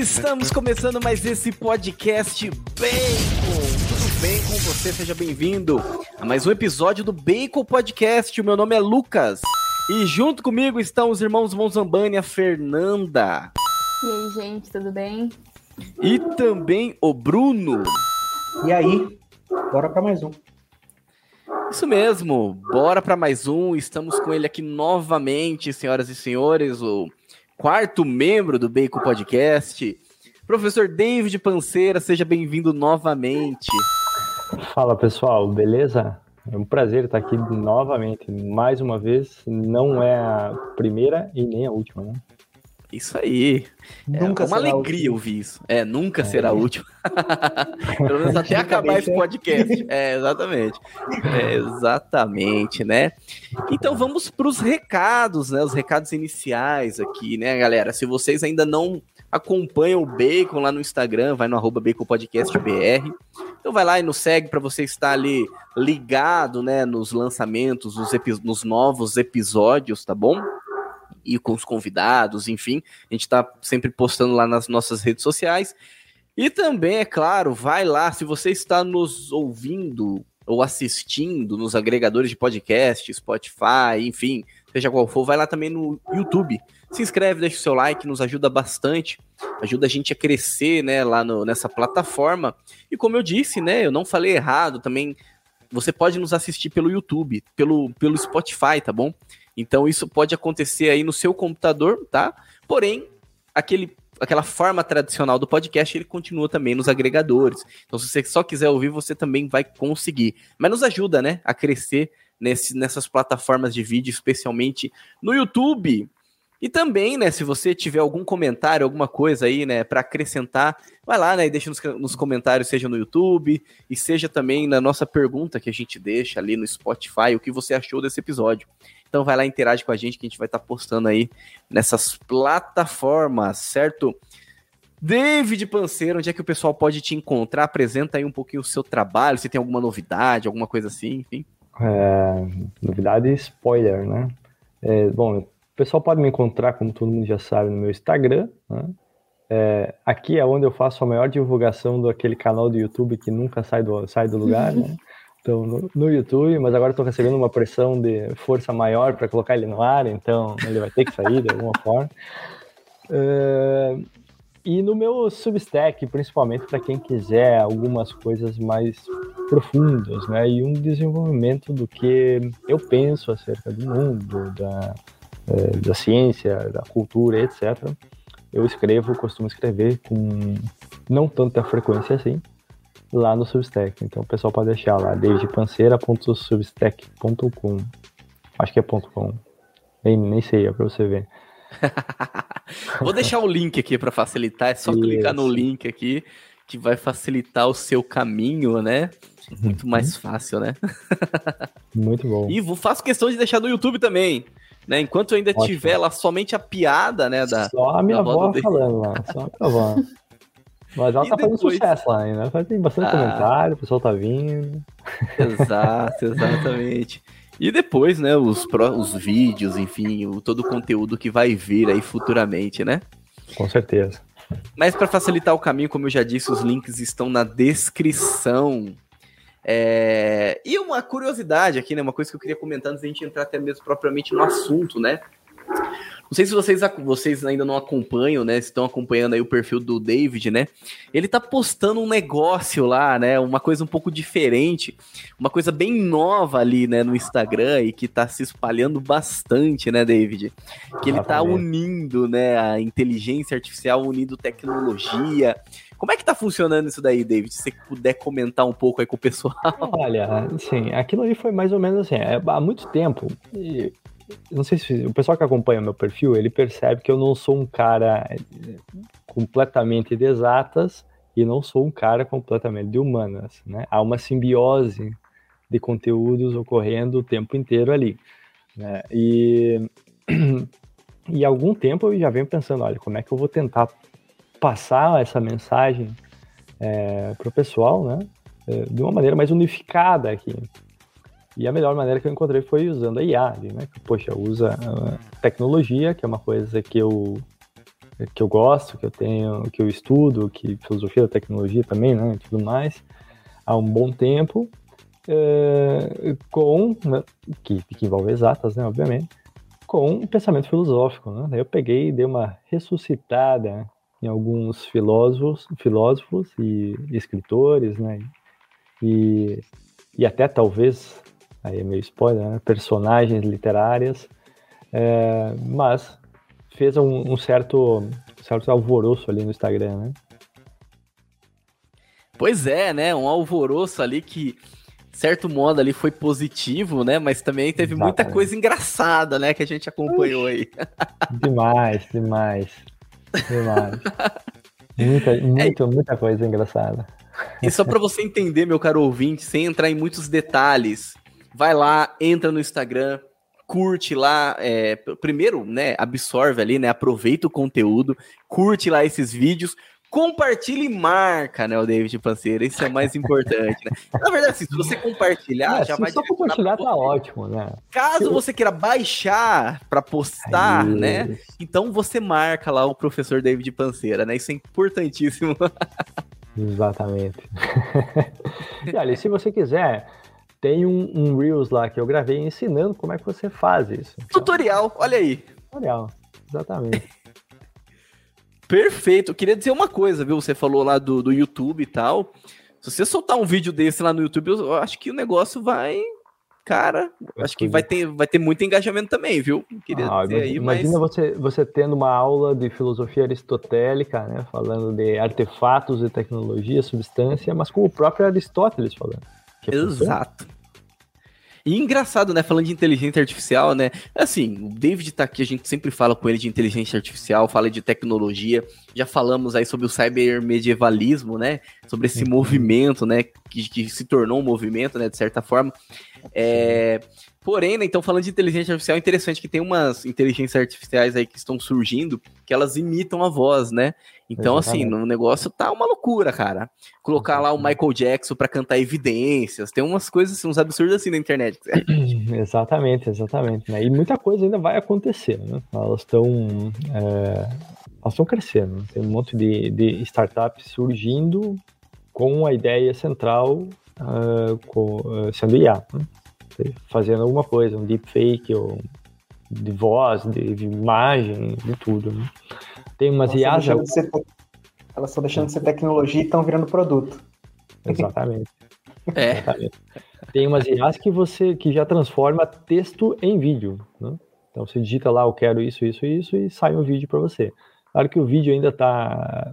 Estamos começando mais esse podcast Bacon. Tudo bem com você? Seja bem-vindo a mais um episódio do Bacon Podcast. O meu nome é Lucas e junto comigo estão os irmãos Monzambani e a Fernanda. E aí, gente, tudo bem? E também o Bruno. E aí, bora para mais um. Isso mesmo, bora para mais um. Estamos com ele aqui novamente, senhoras e senhores, o quarto membro do Bacon Podcast. Professor David Panceira, seja bem-vindo novamente. Fala pessoal, beleza? É um prazer estar aqui novamente, mais uma vez. Não é a primeira e nem a última, né? Isso aí. Nunca é uma alegria ouvir isso. É, nunca é. será a última. Pelo menos até acabar esse podcast. É, exatamente. É, exatamente, né? Então vamos para os recados, né? Os recados iniciais aqui, né, galera? Se vocês ainda não acompanham o Bacon lá no Instagram, vai no arroba BaconPodcastBR. Então vai lá e nos segue para você estar ali ligado, né, nos lançamentos, nos, nos novos episódios, tá bom? E com os convidados, enfim. A gente está sempre postando lá nas nossas redes sociais. E também, é claro, vai lá, se você está nos ouvindo ou assistindo nos agregadores de podcast, Spotify, enfim, seja qual for, vai lá também no YouTube se inscreve, deixa o seu like, nos ajuda bastante, ajuda a gente a crescer, né, lá no, nessa plataforma. E como eu disse, né, eu não falei errado, também você pode nos assistir pelo YouTube, pelo, pelo Spotify, tá bom? Então isso pode acontecer aí no seu computador, tá? Porém, aquele aquela forma tradicional do podcast, ele continua também nos agregadores. Então, se você só quiser ouvir, você também vai conseguir. Mas nos ajuda, né, a crescer nesse, nessas plataformas de vídeo, especialmente no YouTube. E também, né, se você tiver algum comentário, alguma coisa aí, né, para acrescentar, vai lá, né, e deixa nos, nos, comentários, seja no YouTube e seja também na nossa pergunta que a gente deixa ali no Spotify, o que você achou desse episódio. Então vai lá interage com a gente que a gente vai estar tá postando aí nessas plataformas, certo? David Panceiro, onde é que o pessoal pode te encontrar? Apresenta aí um pouquinho o seu trabalho, se tem alguma novidade, alguma coisa assim, enfim. É, novidade spoiler, né? É, bom, pessoal pode me encontrar, como todo mundo já sabe, no meu Instagram. Né? É, aqui é onde eu faço a maior divulgação daquele canal do YouTube que nunca sai do, sai do lugar. Né? Então, no, no, YouTube, mas agora estou recebendo uma pressão de força maior para colocar ele no ar, então ele vai ter que sair de alguma forma. É, e no meu Substack, principalmente para quem quiser algumas coisas mais profundas, né? E um desenvolvimento do que eu penso acerca do mundo, da, da ciência, da cultura, etc. Eu escrevo, costumo escrever com não tanta frequência assim, lá no Substack. Então o pessoal pode deixar lá, desdepanceira.substack.com. Acho que é .com. Nem, nem sei, é para você ver. Vou deixar o link aqui para facilitar, é só Isso. clicar no link aqui que vai facilitar o seu caminho, né? Muito uhum. mais fácil, né? Muito bom. E faço questão de deixar no YouTube também. Né? Enquanto ainda Ótimo. tiver lá somente a piada, né? Da, só a minha avó falando lá, só a minha avó. Mas ela e tá depois... fazendo sucesso lá ainda. Tem bastante ah, comentário, o pessoal tá vindo. Exato, exatamente. E depois, né, os, os vídeos, enfim, o, todo o conteúdo que vai vir aí futuramente, né? Com certeza. Mas para facilitar o caminho, como eu já disse, os links estão na descrição é... E uma curiosidade aqui, né? Uma coisa que eu queria comentar antes da gente entrar até mesmo propriamente no assunto, né? Não sei se vocês, vocês ainda não acompanham, né? Estão acompanhando aí o perfil do David, né? Ele tá postando um negócio lá, né? Uma coisa um pouco diferente, uma coisa bem nova ali, né? No Instagram e que tá se espalhando bastante, né, David? Que ele tá unindo, né? A inteligência artificial unindo tecnologia. Como é que tá funcionando isso daí, David? Se você puder comentar um pouco aí com o pessoal. Olha, sim, aquilo ali foi mais ou menos assim, é, há muito tempo. E não sei se o pessoal que acompanha meu perfil, ele percebe que eu não sou um cara eh, completamente de exatas e não sou um cara completamente de humanas, né? Há uma simbiose de conteúdos ocorrendo o tempo inteiro ali, né? E E algum tempo eu já venho pensando, olha, como é que eu vou tentar passar essa mensagem é, para o pessoal, né? É, de uma maneira mais unificada aqui. E a melhor maneira que eu encontrei foi usando a IA, né? Que, poxa, usa tecnologia, que é uma coisa que eu que eu gosto, que eu tenho, que eu estudo, que filosofia da tecnologia também, né, e tudo mais, há um bom tempo, é, com, né, que, que envolve exatas, né, obviamente, com um pensamento filosófico, né, eu peguei e dei uma ressuscitada em alguns filósofos, filósofos e escritores, né, e, e até talvez, aí é meio spoiler, né, personagens literárias, é, mas fez um, um certo, certo alvoroço ali no Instagram, né? Pois é, né? Um alvoroço ali que, certo modo, ali foi positivo, né? Mas também teve Exatamente. muita coisa engraçada, né? Que a gente acompanhou aí. Demais, demais. Demais. Muita, muito, é... muita coisa engraçada. E só para você entender, meu caro ouvinte, sem entrar em muitos detalhes, vai lá, entra no Instagram, curte lá, é, primeiro, né, absorve ali, né, aproveita o conteúdo, curte lá esses vídeos, compartilha e marca, né, o David Panceira, isso é mais importante, né? Na verdade, assim, se você compartilhar, é, já vai só compartilhar tá ótimo, né? Caso você queira baixar para postar, Aí. né? Então você marca lá o professor David Panceira, né? Isso é importantíssimo. Exatamente. e olha, se você quiser tem um, um, Reels lá que eu gravei ensinando como é que você faz isso. Então, Tutorial, olha aí. Tutorial, exatamente. Perfeito. Eu queria dizer uma coisa, viu? Você falou lá do, do YouTube e tal. Se você soltar um vídeo desse lá no YouTube, eu acho que o negócio vai. Cara, acho que vai ter, vai ter muito engajamento também, viu? Queria ah, dizer aí, imagina mas... você, você tendo uma aula de filosofia aristotélica, né? Falando de artefatos e tecnologia, substância, mas com o próprio Aristóteles falando. Exato. E engraçado, né? Falando de inteligência artificial, né? Assim, o David tá aqui, a gente sempre fala com ele de inteligência artificial, fala de tecnologia. Já falamos aí sobre o cybermedievalismo, né? Sobre esse uhum. movimento, né? Que, que, se tornou um movimento, né? De certa forma. É. Porém, né, então falando de inteligência artificial, é interessante que tem umas inteligências artificiais aí que estão surgindo que elas imitam a voz, né? Então, assim, Exatamente. assim, o negócio tá uma loucura, cara. Colocar lá o Michael Jackson para cantar evidências, tem umas coisas, assim, uns absurdos assim na internet. exatamente, exatamente. Né? E muita coisa ainda vai acontecer, né? Elas estão. É, elas estão crescendo. Tem um monte de, de startups surgindo com a ideia central uh, com, uh, sendo IA. Né? Fazendo alguma coisa, um deepfake, ou de voz, de, de imagem, de tudo. Né? Tem umas elas IAs. Ser, elas estão deixando de ser tecnologia e estão virando produto. Exatamente. É. Exatamente. Tem umas IAs que você que já transforma texto em vídeo. Né? Então você digita lá, eu quero isso, isso, isso, e sai um vídeo para você. Claro que o vídeo ainda está.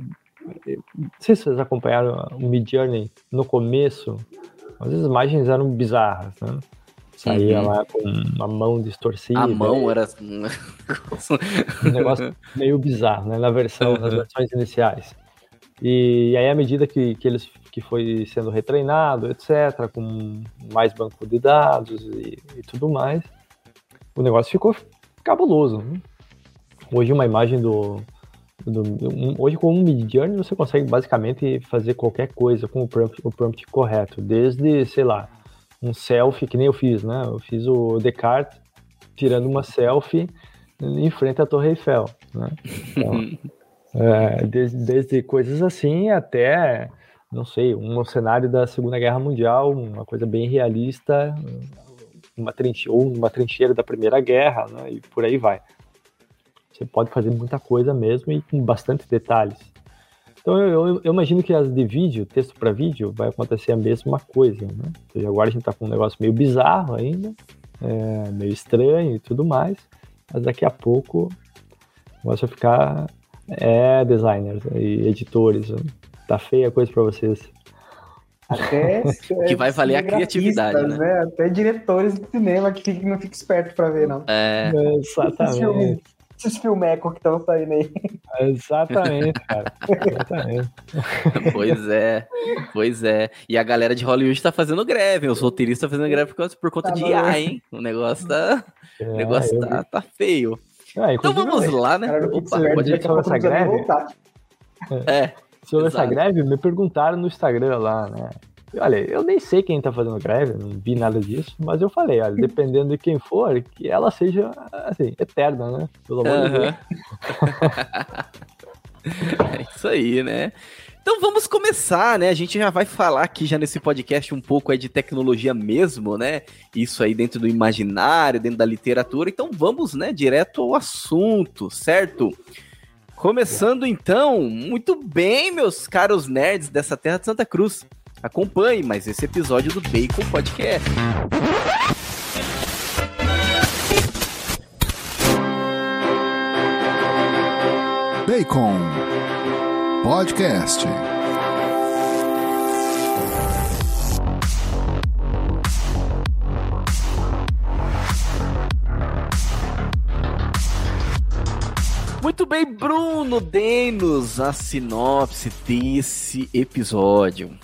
Não sei se vocês acompanharam o Mid Journey no começo, às vezes as imagens eram bizarras, né? Saía uhum. lá com uma mão distorcida. A mão era. um negócio meio bizarro, né? Na versão, uhum. nas versões iniciais. E, aí, à medida que, que eles que foi sendo retreinado, etc., com mais banco de dados e, e tudo mais, o negócio ficou cabuloso. Né? Hoje, uma imagem do, do um, hoje com um Mid Journey você consegue basicamente fazer qualquer coisa com o prompt, o prompt correto, desde, sei lá, um selfie, que nem eu fiz, né? Eu fiz o Descartes tirando uma selfie em frente à Torre Eiffel, né? Então, é, desde, desde, coisas assim até, não sei, um cenário da Segunda Guerra Mundial, uma coisa bem realista, uma trincheira, ou uma trincheira da Primeira Guerra, né? E por aí vai. Você pode fazer muita coisa mesmo e com bastante detalhes. Então eu, eu, eu, imagino que as de vídeo, texto para vídeo, vai acontecer a mesma coisa, né? Ou seja, agora a gente está com um negócio meio bizarro ainda, é, meio estranho e tudo mais, mas daqui a pouco vai ficar é, designers e editores. Tá feia a coisa para vocês. Até que vai valer a criatividade, né? né? Até diretores de cinema que não fica esperto para ver, não. É, exatamente esses filmecos que estão saindo aí. Exatamente, cara. Exatamente. pois é, pois é. E a galera de Hollywood tá fazendo greve, os roteiristas estão fazendo greve por, por conta tá de IA, hein? O negócio tá, é, o negócio tá, tá feio. Ah, então vamos lá, né? Cara, Opa, pode ir essa greve. É. Sobre essa greve, me perguntaram no Instagram lá, né? Olha, eu nem sei quem tá fazendo greve, não vi nada disso, mas eu falei, olha, dependendo de quem for, que ela seja, assim, eterna, né? Pelo amor uhum. de Deus. é isso aí, né? Então vamos começar, né? A gente já vai falar aqui já nesse podcast um pouco aí de tecnologia mesmo, né? Isso aí dentro do imaginário, dentro da literatura. Então vamos, né, direto ao assunto, certo? Começando então, muito bem, meus caros nerds dessa terra de Santa Cruz. Acompanhe mais esse episódio do Bacon Podcast. Bacon Podcast. Muito bem, Bruno, dê-nos a sinopse desse episódio.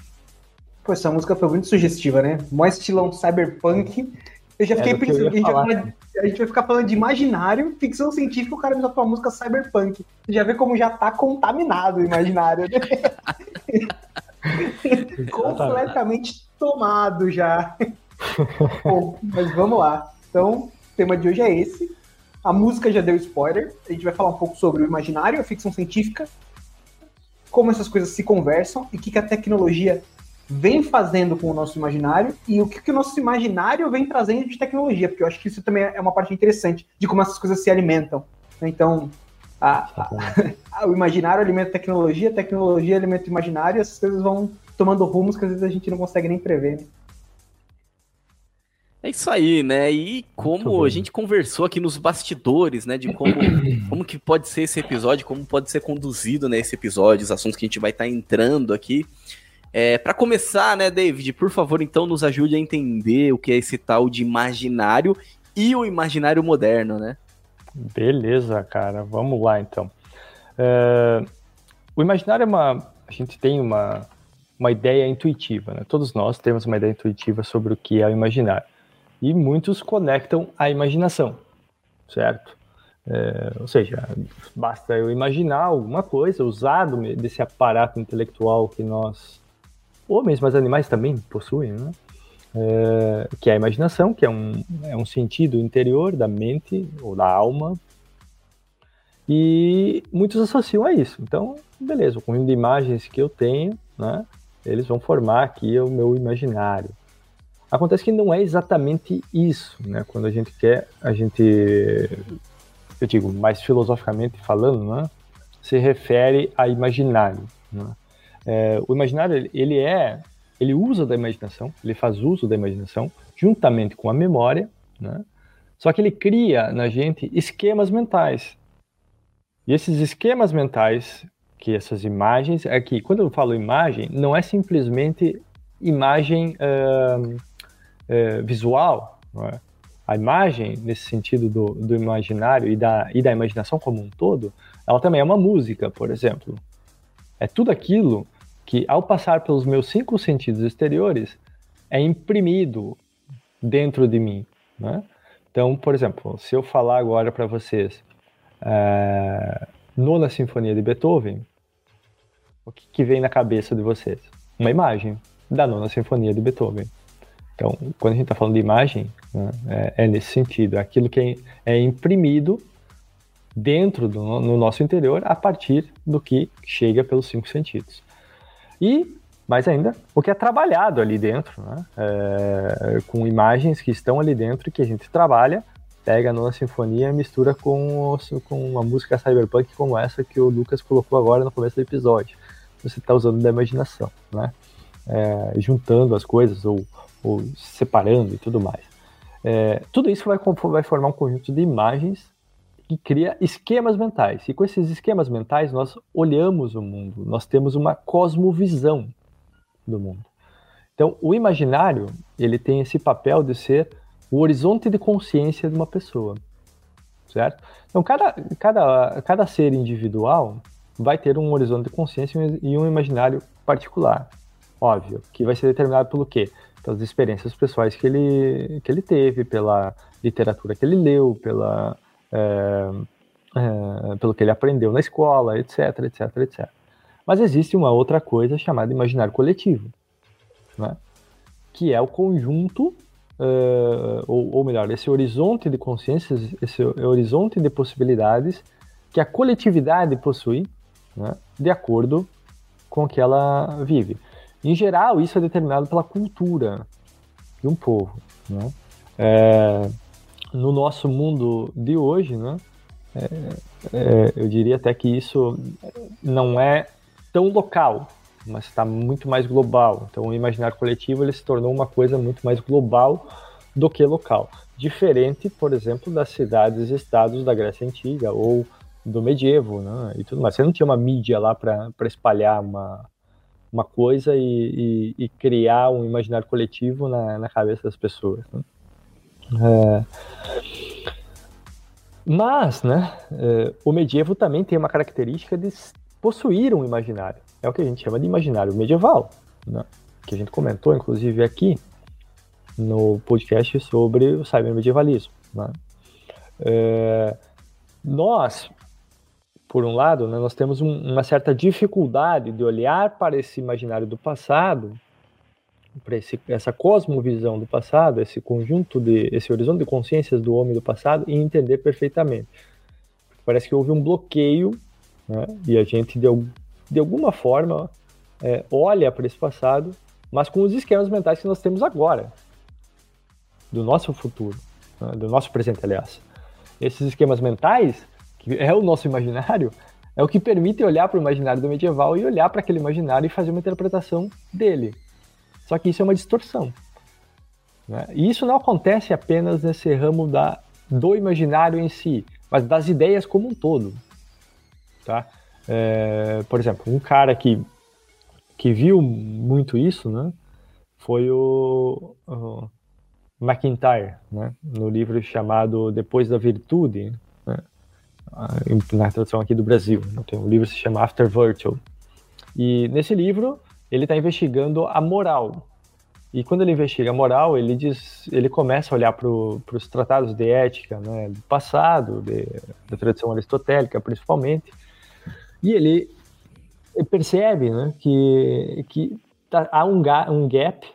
Pô, essa música foi muito sugestiva, né? Mó estilão cyberpunk. Eu já fiquei pensando, a gente, vai, a gente, vai, ficar falando de imaginário, ficção científica, o cara me dá uma música cyberpunk. Você já vê como já tá contaminado o imaginário, né? Completamente tomado já. Bom, mas vamos lá. Então, o tema de hoje é esse. A música já deu spoiler. A gente vai falar um pouco sobre o imaginário, a ficção científica, como essas coisas se conversam e o que, que a tecnologia vem fazendo com o nosso imaginário e o que, que o nosso imaginário vem trazendo de tecnologia, porque eu acho que isso também é uma parte interessante de como essas coisas se alimentam. Então, a, a, o imaginário alimenta a tecnologia, a tecnologia alimenta o imaginário e essas coisas vão tomando rumos que às vezes a gente não consegue nem prever. Né? É isso aí, né? E como a gente conversou aqui nos bastidores, né? De como, como que pode ser esse episódio, como pode ser conduzido né, esse episódio, os assuntos que a gente vai estar tá entrando aqui. É, para começar, né, David, por favor, então nos ajude a entender o que é esse tal de imaginário e o imaginário moderno, né? Beleza, cara. Vamos lá, então. É, o imaginário é uma... A gente tem uma, uma ideia intuitiva, né? Todos nós temos uma ideia intuitiva sobre o que é o imaginário e muitos conectam à imaginação, certo? É, ou seja, basta eu imaginar alguma coisa, usar desse aparato intelectual que nós, homens, mas animais também possuem, né? É, que é a imaginação, que é um, é um sentido interior da mente ou da alma, e muitos associam a isso. Então, beleza, o conjunto de imagens que eu tenho, né, eles vão formar aqui o meu imaginário. Acontece que não é exatamente isso, né? Quando a gente quer, a gente, eu digo, mais filosoficamente falando, né? Se refere a imaginário. Né? É, o imaginário, ele é, ele usa da imaginação, ele faz uso da imaginação, juntamente com a memória, né? Só que ele cria na gente esquemas mentais. E esses esquemas mentais, que essas imagens, é que quando eu falo imagem, não é simplesmente imagem uh, é, visual, é? a imagem, nesse sentido do, do imaginário e da, e da imaginação como um todo, ela também é uma música, por exemplo. É tudo aquilo que, ao passar pelos meus cinco sentidos exteriores, é imprimido dentro de mim. Né? Então, por exemplo, se eu falar agora para vocês é, Nona Sinfonia de Beethoven, o que, que vem na cabeça de vocês? Uma imagem da Nona Sinfonia de Beethoven. Então, quando a gente está falando de imagem, né, é, é, nesse sentido, é aquilo que é, é imprimido dentro do no nosso interior a partir do que chega pelos cinco sentidos. E, mais ainda, o que é trabalhado ali dentro, né, é, com imagens que estão ali dentro e que a gente trabalha, pega a nona sinfonia mistura com, com uma música cyberpunk como essa que o Lucas colocou agora no começo do episódio. Você está usando da imaginação, né? É, juntando as coisas ou ou separando e tudo mais. É, tudo isso vai, vai formar um conjunto de imagens que cria esquemas mentais. E com esses esquemas mentais, nós olhamos o mundo, nós temos uma cosmovisão do mundo. Então, o imaginário, ele tem esse papel de ser o horizonte de consciência de uma pessoa, certo? Então, cada, cada, cada ser individual vai ter um horizonte de consciência e um imaginário particular, óbvio, que vai ser determinado pelo quê? pelas experiências pessoais que ele, que ele teve, pela literatura que ele leu, pela, é, é, pelo que ele aprendeu na escola, etc, etc, etc. Mas existe uma outra coisa chamada imaginário coletivo, né? que é o conjunto, uh, ou, ou, melhor, esse horizonte de consciências, esse horizonte de possibilidades que a coletividade possui, né? de acordo com o que ela vive. Em geral, isso é determinado pela cultura de um povo. Né? É, no nosso mundo de hoje, né? É, é, eu diria até que isso não é tão local, mas está muito mais global. Então, o imaginário coletivo ele se tornou uma coisa muito mais global do que local. Diferente, por exemplo, das cidades e estados da Grécia Antiga ou do medievo, né? E tudo mais. Você não tinha uma mídia lá para espalhar uma, uma coisa e, e, e, criar um imaginário coletivo na, na cabeça das pessoas. Né? É... Mas, né, é, o medievo também tem uma característica de possuir um imaginário. É o que a gente chama de imaginário medieval, né, que a gente comentou, inclusive, aqui no podcast sobre o cybermedievalismo. Né. É, nós, por um lado, né, nós temos um, uma certa dificuldade de olhar para esse imaginário do passado para essa cosmovisão do passado, esse conjunto de, esse horizonte de consciências do homem do passado e entender perfeitamente. Parece que houve um bloqueio né, e a gente de, de alguma forma é, olha para esse passado, mas com os esquemas mentais que nós temos agora, do nosso futuro, né, do nosso presente, aliás. Esses esquemas mentais, que é o nosso imaginário, é o que permite olhar para o imaginário do medieval e olhar para aquele imaginário e fazer uma interpretação dele. Só que isso é uma distorção. Né? E isso não acontece apenas nesse ramo da, do imaginário em si, mas das ideias como um todo. Tá? É, por exemplo, um cara que, que viu muito isso né, foi o, o McIntyre, né, no livro chamado Depois da Virtude, né, na tradução aqui do Brasil. Né, tem um livro que se chama After Virtue. E nesse livro ele está investigando a moral. E quando ele investiga a moral, ele diz, ele começa a olhar para os tratados de ética né, do passado, de, da tradição aristotélica principalmente, e ele percebe né, que, que tá, há um, um gap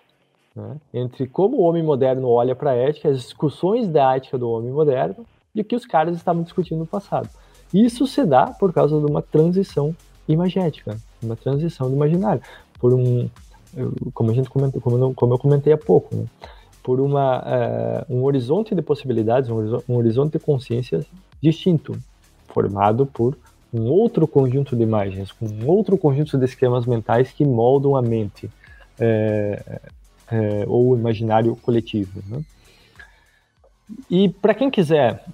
né, entre como o homem moderno olha para a ética, as discussões da ética do homem moderno e o que os caras estavam discutindo no passado. Isso se dá por causa de uma transição imagética, uma transição do imaginário por um, como a gente comentou, como como eu comentei há pouco, né? por uma, uh, um horizonte de possibilidades, um, um horizonte de consciências distinto, formado por um outro conjunto de imagens, com um outro conjunto de esquemas mentais que moldam a mente é, é, ou o imaginário coletivo. Né? E para quem quiser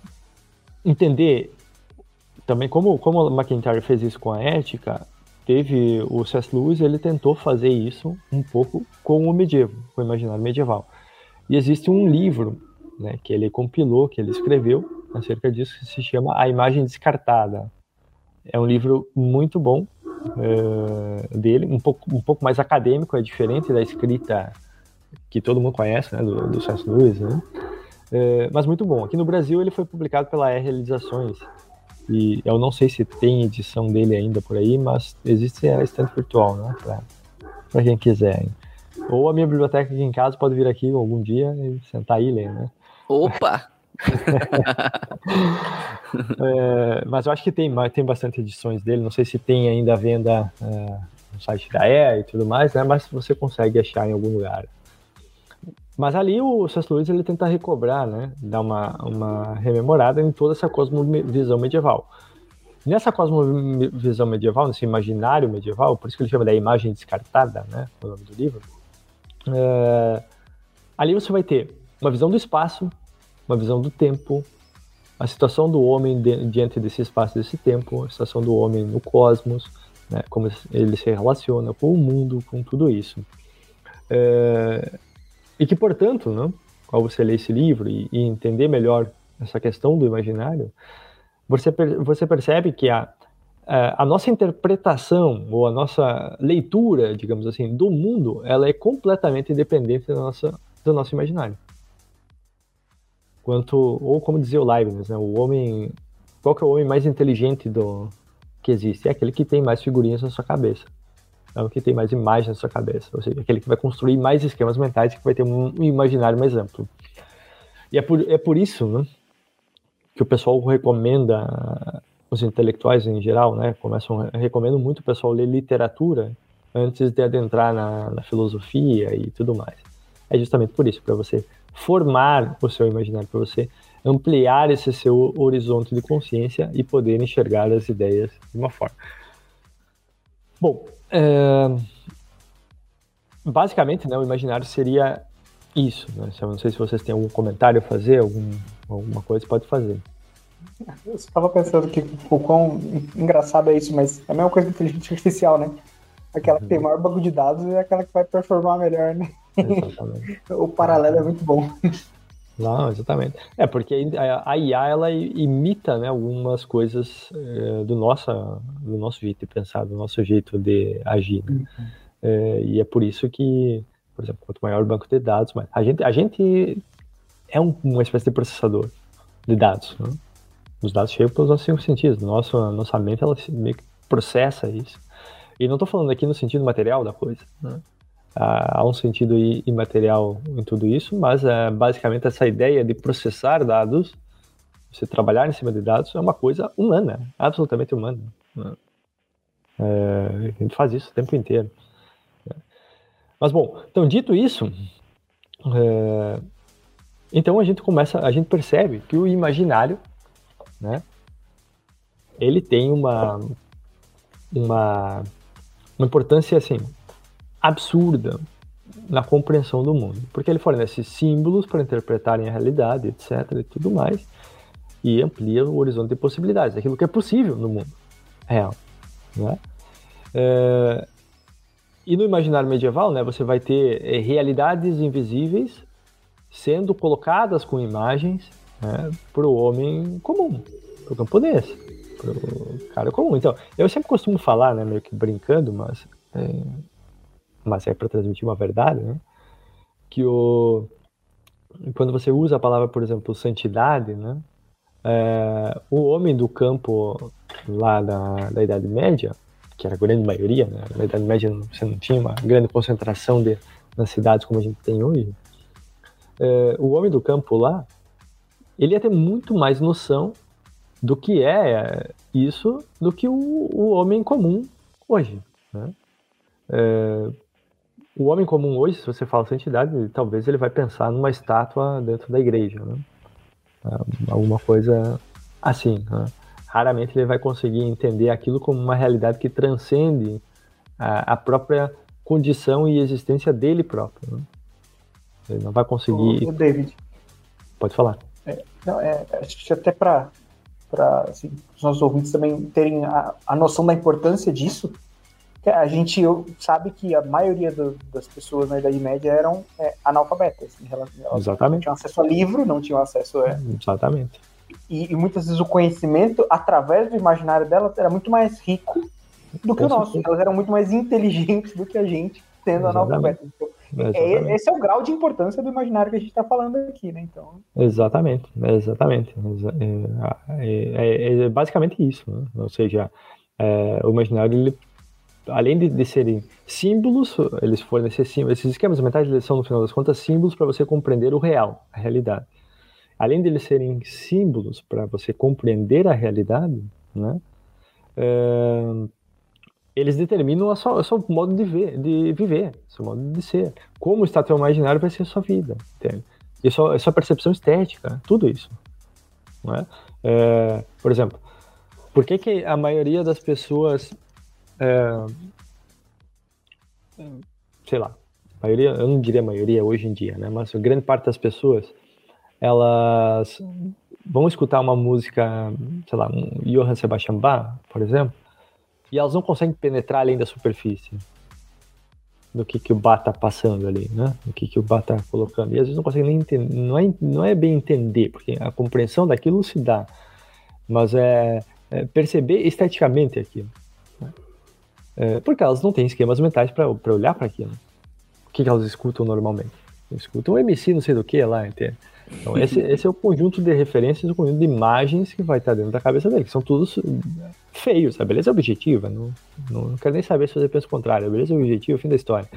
entender também como, como McIntyre fez isso com a ética, teve o C.S. Lewis, ele tentou fazer isso um pouco com o medievo, com o imaginário medieval. E existe um livro né, que ele compilou, que ele escreveu acerca disso, que se chama A Imagem Descartada. É um livro muito bom uh, dele, um pouco, um pouco mais acadêmico, é diferente da escrita que todo mundo conhece, né, do, do C.S. Lewis, né? Uh, mas muito bom. Aqui no Brasil ele foi publicado pela R Realizações, e eu não sei se tem edição dele ainda por aí, mas existe a estante virtual, né? Para quem quiser. Ou a minha biblioteca aqui em casa pode vir aqui algum dia e sentar aí e ler, né? Opa! é, mas eu acho que tem, tem bastante edições dele. Não sei se tem ainda a venda é, no site da EA e tudo mais, né? Mas você consegue achar em algum lugar. Mas ali o C.S. Lewis ele tenta recobrar, né, dar uma, uma rememorada em toda essa cosmovisão medieval. Nessa cosmovisão medieval, nesse imaginário medieval, por isso que ele chama da imagem descartada, né, o nome do livro, é, ali você vai ter uma visão do espaço, uma visão do tempo, a situação do homem diante desse espaço, desse tempo, a situação do homem no cosmos, né, como ele se relaciona com o mundo, com tudo isso. É, e que, portanto, né, ao você ler esse livro e, e entender melhor essa questão do imaginário, você, você percebe que a, a, a, nossa interpretação ou a nossa leitura, digamos assim, do mundo, ela é completamente independente da nossa, do nosso imaginário. Quanto, ou como dizia o Leibniz, né, o homem qual que é o homem mais inteligente do que existe? É aquele que tem mais figurinhas na sua cabeça. É o que tem mais imagens na sua cabeça. Ou seja, aquele que vai construir mais esquemas mentais, que vai ter um imaginário mais amplo. E é por, é por isso né, que o pessoal recomenda, os intelectuais em geral, né, começam, recomendo muito o pessoal ler literatura antes de adentrar na, na filosofia e tudo mais. É justamente por isso, para você formar o seu imaginário, para você ampliar esse seu horizonte de consciência e poder enxergar as ideias de uma forma. Bom, é... basicamente, né, o imaginário seria isso. Né? Eu não sei se vocês têm algum comentário a fazer, algum, alguma coisa, pode fazer. Eu estava pensando que o quão engraçado é isso, mas é a mesma coisa que inteligência artificial, né? Aquela que tem maior banco de dados é aquela que vai performar melhor, né? Exatamente. o paralelo é muito bom. Não, exatamente. É, porque a IA, ela imita né, algumas coisas é, do, nossa, do nosso jeito de pensar, do nosso jeito de agir. Né? Uhum. É, e é por isso que, por exemplo, quanto maior o banco de dados, mais... a, gente, a gente é um, uma espécie de processador de dados. Né? Os dados chegam pelos nossos cinco sentidos. Nossa, nossa mente, ela meio que processa isso. E não estou falando aqui no sentido material da coisa. Né? Há um sentido imaterial em tudo isso, mas é, basicamente essa ideia de processar dados, você trabalhar em cima de dados, é uma coisa humana, absolutamente humana. Né? É, a gente faz isso o tempo inteiro. Mas bom, então dito isso, é, então a gente começa, a gente percebe que o imaginário, né, ele tem uma uma uma importância assim absurda na compreensão do mundo, porque ele fornece símbolos para interpretarem a realidade, etc. e tudo mais, e amplia o horizonte de possibilidades, aquilo que é possível no mundo real. Né? É... E no imaginário medieval, né, você vai ter é, realidades invisíveis sendo colocadas com imagens né, para o homem comum, para o camponês, para o cara comum. Então, eu sempre costumo falar, né, meio que brincando, mas é, mas é para transmitir uma verdade, né? Que o quando você usa a palavra, por exemplo, santidade, né? É, o homem do campo lá da, da Idade Média, que era a grande maioria, né? na Idade Média você não tinha uma grande concentração de, nas cidades como a gente tem hoje, é, o homem do campo lá, ele ia ter muito mais noção do que é isso do que o, o homem comum hoje. Né? É, o homem comum hoje, se você fala santidade, talvez ele vai pensar numa estátua dentro da igreja, né? É, alguma coisa assim. Né? Raramente ele vai conseguir entender aquilo como uma realidade que transcende a, a própria condição e existência dele próprio. Né? Ele não vai conseguir. O David. Pode falar. É, não, é, acho que até para assim, os nossos ouvintes também terem a, a noção da importância disso, a gente sabe que a maioria do, das pessoas na Idade Média eram é, analfabetas. Elas Exatamente. Não tinham acesso a livro, não tinham acesso a. Exatamente. E, e, muitas vezes o conhecimento, através do imaginário delas, era muito mais rico do que Com o nosso. Certeza. Elas eram muito mais inteligentes do que a gente, sendo analfabetas. Então, é, esse é o grau de importância do imaginário que a gente está falando aqui, né? Então... Exatamente, exatamente. É, é, é, é basicamente isso. Né? Ou seja, é, o imaginário ele além de, de, serem símbolos, eles fornecem esses esquemas mentais eles são, no final das contas, símbolos para você compreender o real, a realidade. Além de eles serem símbolos para você compreender a realidade, né, é, eles determinam o seu, modo de, ver, de viver, seu modo de ser. Como está teu imaginário vai ser a sua vida, entende? E a sua, a sua percepção estética, tudo isso. Né? É, por exemplo, por que, que a maioria das pessoas é, sei lá, maioria, eu não diria maioria hoje em dia, né? Mas grande parte das pessoas, elas vão escutar uma música, sei lá, um Johann Sebastian Bach, por exemplo, e elas não conseguem penetrar além da superfície do que, que o Bach está passando ali, né? Do que, que o Bach está colocando. E às vezes não conseguem nem entender, não é, não é bem entender, porque a compreensão daquilo se dá, mas é, é perceber esteticamente aquilo. É, porque elas não têm esquemas mentais para olhar para aquilo. O que, que elas escutam normalmente? Escutam o MC não sei do que lá, entende? Então, esse, esse é o conjunto de referências, o conjunto de imagens que vai estar dentro da cabeça dele, que são todos feios. A beleza é objetiva, não, não, não quero nem saber se você pensa o contrário. A beleza é objetiva, fim da história.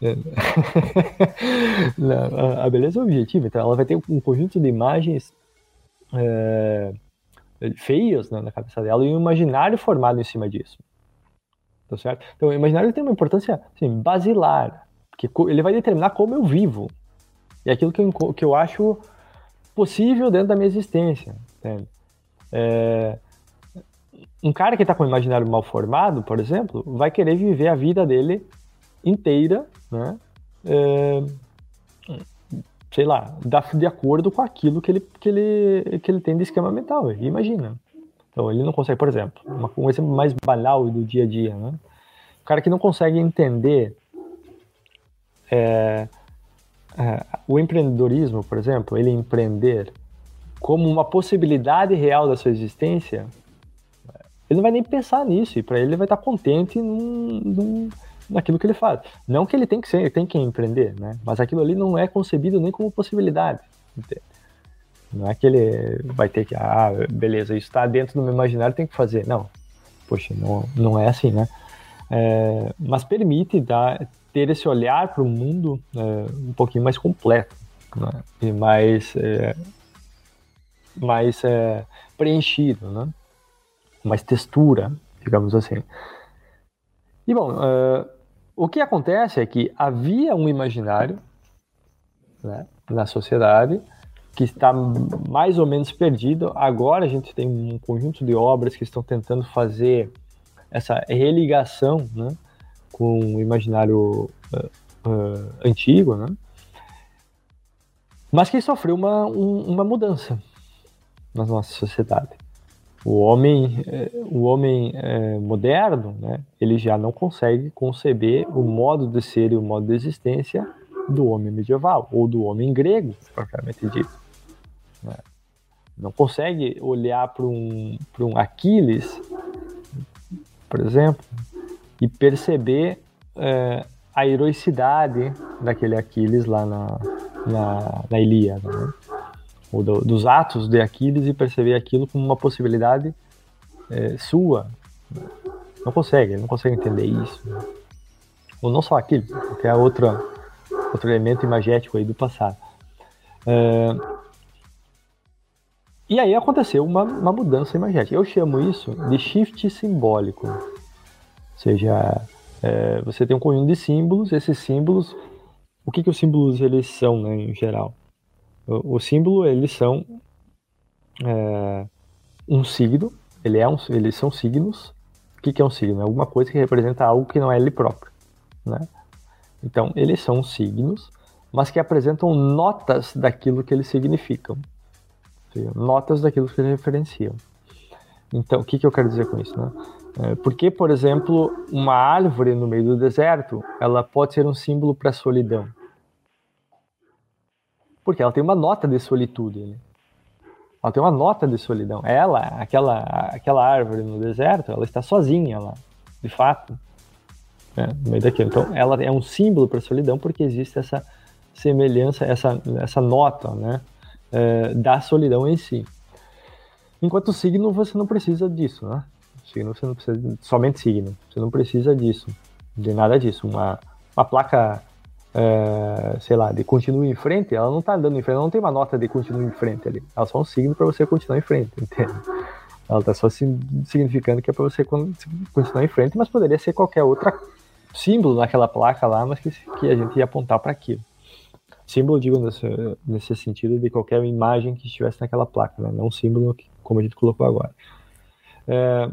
a beleza é objetiva, então ela vai ter um conjunto de imagens é, feias né, na cabeça dela e um imaginário formado em cima disso. Tá certo? Então, o imaginário tem uma importância assim, basilar, porque ele vai determinar como eu vivo. E aquilo que eu, que eu acho possível dentro da minha existência. É, um cara que está com o imaginário mal formado, por exemplo, vai querer viver a vida dele inteira, né? É, sei lá, de acordo com aquilo que ele, que ele, que ele tem de esquema mental. Imagina. Então, ele não consegue, por exemplo, uma, um exemplo mais banal do dia a dia, né? O cara que não consegue entender é, é, o empreendedorismo, por exemplo, ele empreender como uma possibilidade real da sua existência, ele não vai nem pensar nisso, e para ele ele vai estar contente num, num, naquilo que ele faz. Não que ele tem que ser, ele tem que empreender, né? Mas aquilo ali não é concebido nem como possibilidade. Entende? Não é que ele vai ter que, ah, beleza, isso está dentro do meu imaginário, tem que fazer. Não, poxa, não, não é assim, né? É, mas permite dar, ter esse olhar para o mundo é, um pouquinho mais completo né? e mais, é, mais é, preenchido, né? mais textura, digamos assim. E bom, uh, o que acontece é que havia um imaginário né, na sociedade que está mais ou menos perdido. Agora a gente tem um conjunto de obras que estão tentando fazer essa religação né, com o imaginário uh, uh, antigo, né, mas que sofreu uma, um, uma mudança na nossa sociedade. O homem, eh, o homem é, moderno, né, ele já não consegue conceber o modo de ser e o modo de existência do homem medieval ou do homem grego, propriamente dito. Né? Não consegue olhar para um, um Aquiles, por exemplo, e perceber é, a heroicidade daquele Aquiles lá na, na, na Ilíada. Né? ou do, dos atos de Aquiles e perceber aquilo como uma possibilidade é, sua. Não consegue, não consegue entender isso. Ou não só Aquiles, qualquer outra, outro elemento imagético aí do passado. É, e aí aconteceu uma, uma mudança imagética. Eu chamo isso de shift simbólico. Ou seja, é, você tem um conjunto de símbolos, esses símbolos, o que, que os símbolos eles são né, em geral? O, o símbolo, eles são é, um signo, ele é um, eles são signos. O que, que é um signo? É alguma coisa que representa algo que não é ele próprio. Né? Então, eles são signos, mas que apresentam notas daquilo que eles significam. Notas daquilo que eles referenciam. Então, o que, que eu quero dizer com isso? Né? É, porque, por exemplo, uma árvore no meio do deserto, ela pode ser um símbolo para solidão. Porque ela tem uma nota de solitude. Né? Ela tem uma nota de solidão. Ela, aquela, aquela árvore no deserto, ela está sozinha lá, de fato, né? no meio daquilo. Então, ela é um símbolo para solidão porque existe essa semelhança, essa, essa nota, né, é, da solidão em si. Enquanto signo, você não precisa disso, né? Signo, você não precisa somente signo. Você não precisa disso, de nada disso. Uma, uma placa é, sei lá, de continue em frente, ela não está andando em frente, ela não tem uma nota de continue em frente ali. Ela só é um signo para você continuar em frente, entende? Ela está só significando que é para você continuar em frente, mas poderia ser qualquer outra símbolo naquela placa lá, mas que, que a gente ia apontar para aquilo. Símbolo, digo, nesse, nesse sentido de qualquer imagem que estivesse naquela placa, né? não um símbolo que, como a gente colocou agora. É,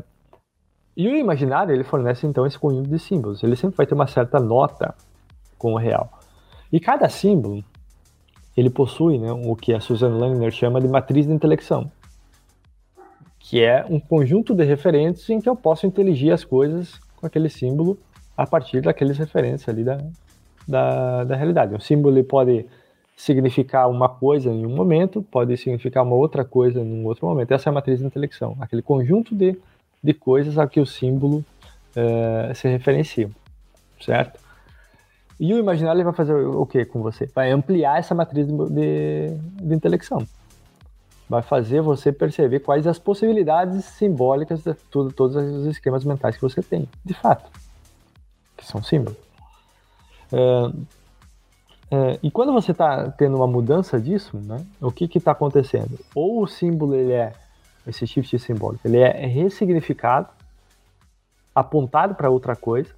e o imaginário, ele fornece então esse conjunto de símbolos. Ele sempre vai ter uma certa nota com o real. E cada símbolo, ele possui né, o que a Susan Langner chama de matriz de intelecção, que é um conjunto de referentes em que eu posso inteligir as coisas com aquele símbolo a partir daqueles referentes ali da, da, da realidade. Um símbolo ele pode significar uma coisa em um momento, pode significar uma outra coisa em um outro momento. Essa é a matriz de intelecção, aquele conjunto de, de coisas a que o símbolo é, se referencia, certo? E o imaginário vai fazer o que com você? Vai ampliar essa matriz de, de, de intelecção. Vai fazer você perceber quais as possibilidades simbólicas de tudo, todos os esquemas mentais que você tem, de fato, que são símbolos. É, é, e quando você está tendo uma mudança disso, né, o que está acontecendo? Ou o símbolo ele é esse shift simbólico, ele é ressignificado, apontado para outra coisa,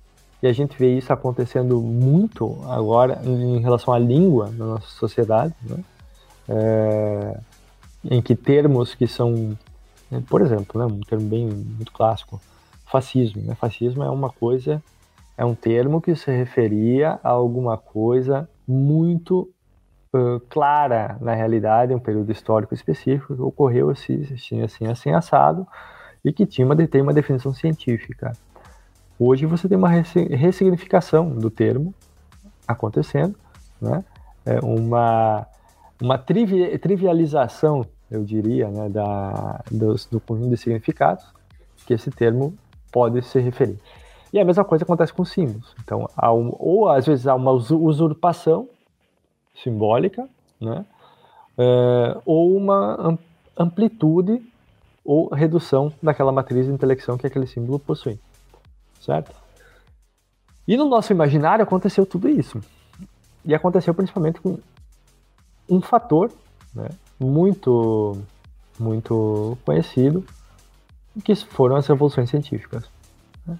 e a gente vê isso acontecendo muito agora em relação à língua na nossa sociedade, né? é, em que termos que são, né, por exemplo, né, um termo bem muito clássico, fascismo. Né? Fascismo é uma coisa, é um termo que se referia a alguma coisa muito uh, clara na realidade, um período histórico específico ocorreu assim, assim, assim, assim assado, e que tinha uma, tem uma definição científica. Hoje você tem uma ressignificação do termo acontecendo, né? É uma, uma trivi trivialização, eu diria, né, da, dos, do conjunto de significados que esse termo pode se referir. E a mesma coisa acontece com símbolos. Então, um, ou às vezes há uma usurpação simbólica, né? É, ou uma amplitude ou redução daquela matriz de intelecção que aquele símbolo possui certo? E no nosso imaginário aconteceu tudo isso. E aconteceu principalmente com um fator né, muito, muito conhecido, que foram as revoluções científicas. Né?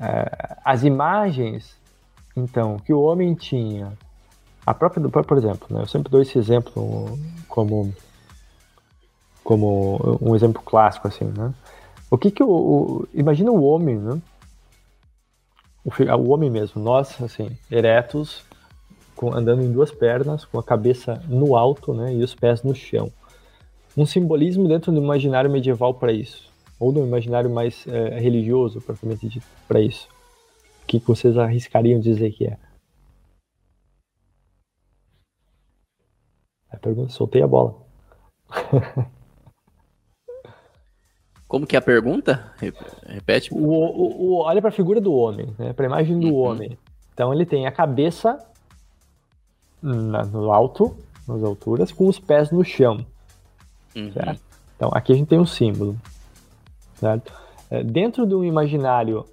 É, as imagens, então, que o homem tinha, a própria, por exemplo, né, eu sempre dou esse exemplo como, como um exemplo clássico, assim, né? O que que o, o imagina o homem, né? o, o homem mesmo, nós, assim, eretos, com, andando em duas pernas, com a cabeça no alto, né, e os pés no chão. Um simbolismo dentro do imaginário medieval para isso, ou do imaginário mais é, religioso, propriamente dito, para isso. O que, vocês arriscariam dizer que é? A pergunta, soltei a bola. Como que é a pergunta? Repete. O, o, o olha para a figura do homem, né? para a imagem do uhum. homem. Então ele tem a cabeça na, no alto, nas alturas, com os pés no chão. Uhum. Certo? Então aqui a gente tem um símbolo. Certo? É, dentro de um imaginário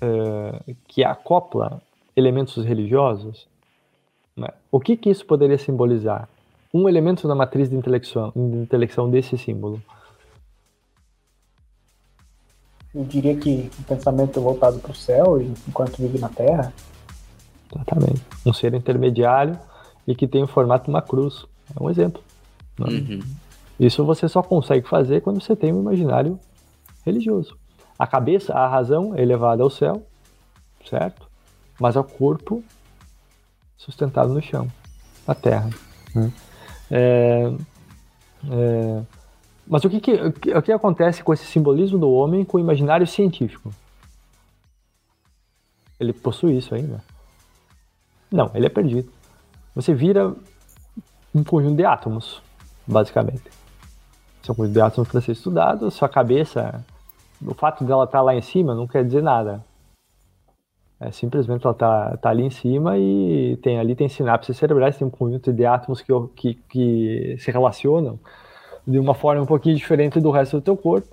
é, que acopla elementos religiosos, né? o que, que isso poderia simbolizar? Um elemento na matriz de intelecção, de intelecção desse símbolo eu diria que um pensamento voltado para o céu enquanto vive na Terra. Exatamente. Um ser intermediário e que tem o formato de uma cruz. É um exemplo. Né? Uhum. Isso você só consegue fazer quando você tem um imaginário religioso. A cabeça, a razão é elevada ao céu, certo? Mas o corpo sustentado no chão, na terra. Né? É, é, mas o que, que, o que acontece com esse simbolismo do homem com o imaginário científico? Ele possui isso ainda? Não, ele é perdido. Você vira um conjunto de átomos, basicamente. São conjunto de átomos para ser estudado, sua cabeça, o fato dela estar tá lá em cima não quer dizer nada. É simplesmente ela está tá ali em cima e tem ali tem sinapses cerebrais, tem um conjunto de átomos que, que, que se relacionam de uma forma um pouquinho diferente do resto do teu corpo,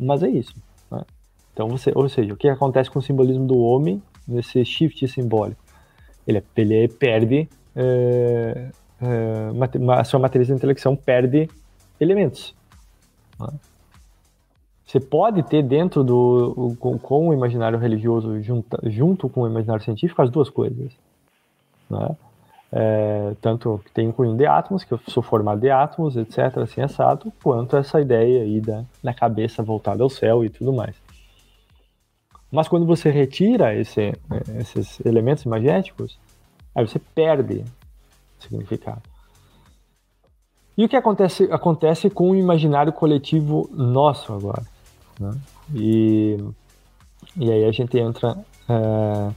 mas é isso. Né? Então você, ou seja, o que acontece com o simbolismo do homem nesse shift simbólico? Ele, ele perde é, é, a sua matriz de intelecção perde elementos. Né? Você pode ter dentro do com, com, o imaginário religioso junto, junto com o imaginário científico as duas coisas. Né? É, tanto que tem um cunho de átomos, que eu sou formado de átomos, etc., assim assado, quanto essa ideia aí da, da cabeça voltada ao céu e tudo mais. Mas quando você retira esse, esses elementos imagéticos, aí você perde significado. E o que acontece, acontece com o imaginário coletivo nosso agora? Né? E, e aí a gente entra é,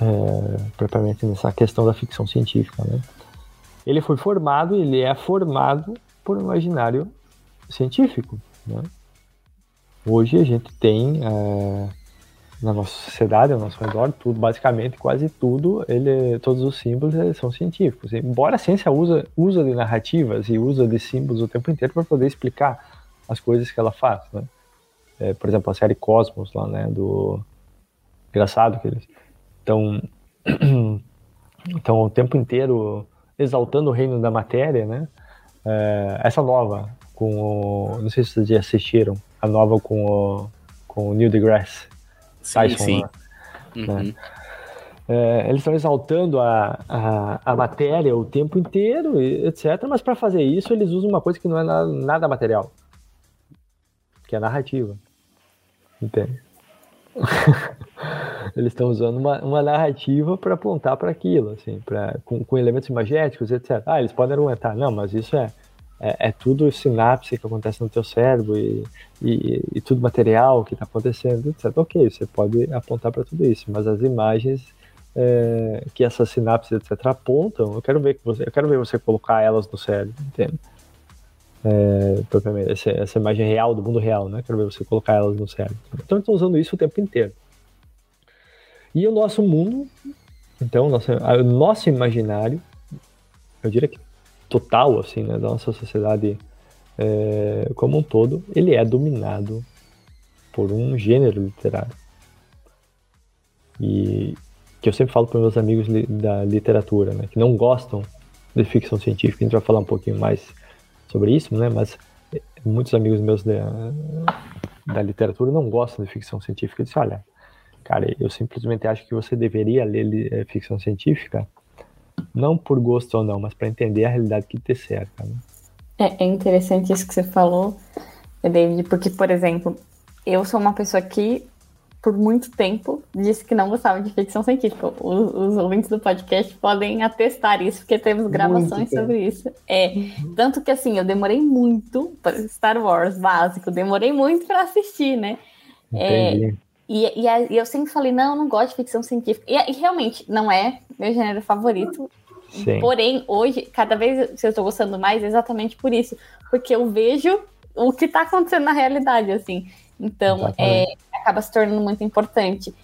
é, propriamente nessa questão da ficção científica. Né? Ele foi formado, ele é formado por um imaginário científico. Né? Hoje a gente tem é, na nossa sociedade, ao nosso redor, tudo, basicamente, quase tudo, ele, todos os símbolos são científicos. Embora a ciência usa, usa de narrativas e usa de símbolos o tempo inteiro para poder explicar as coisas que ela faz, né? É, por exemplo, a série Cosmos lá, né, do engraçado que eles estão então o tempo inteiro exaltando o reino da matéria, né? É, essa nova com o, não sei se vocês já assistiram, a nova com o, com o Neil deGrasse Tyson, sim, sim. Né? Uhum. É, eles estão exaltando a, a, a, matéria o tempo inteiro, etc. Mas para fazer isso, eles usam uma coisa que não é nada, nada material, que é a narrativa. Entende? eles estão usando uma, uma narrativa para apontar para aquilo, assim, pra, com, com elementos imagéticos, etc. Ah, eles podem argumentar, não, mas isso é, é, é tudo sinapse que acontece no teu cérebro e, e, e tudo material que está acontecendo, etc. Ok, você pode apontar para tudo isso, mas as imagens é, que essas sinapses, etc., apontam, eu quero ver que você, eu quero ver você colocar elas no cérebro, entende? É, essa, essa, imagem real do mundo real, né? Quero ver você colocar elas no cérebro. Então, estão usando isso o tempo inteiro. E o nosso mundo, então, nosso, o nosso imaginário, eu diria que total, assim, né, da nossa sociedade é, como um todo, ele é dominado por um gênero literário. E que eu sempre falo para meus amigos li, da literatura, né, que não gostam de ficção científica, a gente vai falar um pouquinho mais sobre isso, né, mas é, muitos amigos meus da, da literatura não gostam de ficção científica. Eu disse, olha, cara, eu simplesmente acho que você deveria ler é, ficção científica não por gosto ou não, mas para entender a realidade que te cerca. Né? É, é interessante isso que você falou, David, porque, por exemplo, eu sou uma pessoa que, por muito tempo, disse que não gostava de ficção científica. Os, os ouvintes do podcast podem atestar isso, porque temos gravações sobre isso. É, tanto que, assim, eu demorei muito para Star Wars básico, demorei muito para assistir, né? É, e, e, e, eu sempre falei, não, eu não gosto de ficção científica. E, e realmente, não é meu gênero favorito. Sim. Porém, hoje, cada vez eu estou gostando mais exatamente por isso. Porque eu vejo o que está acontecendo na realidade, assim. Então, é, acaba se tornando muito importante.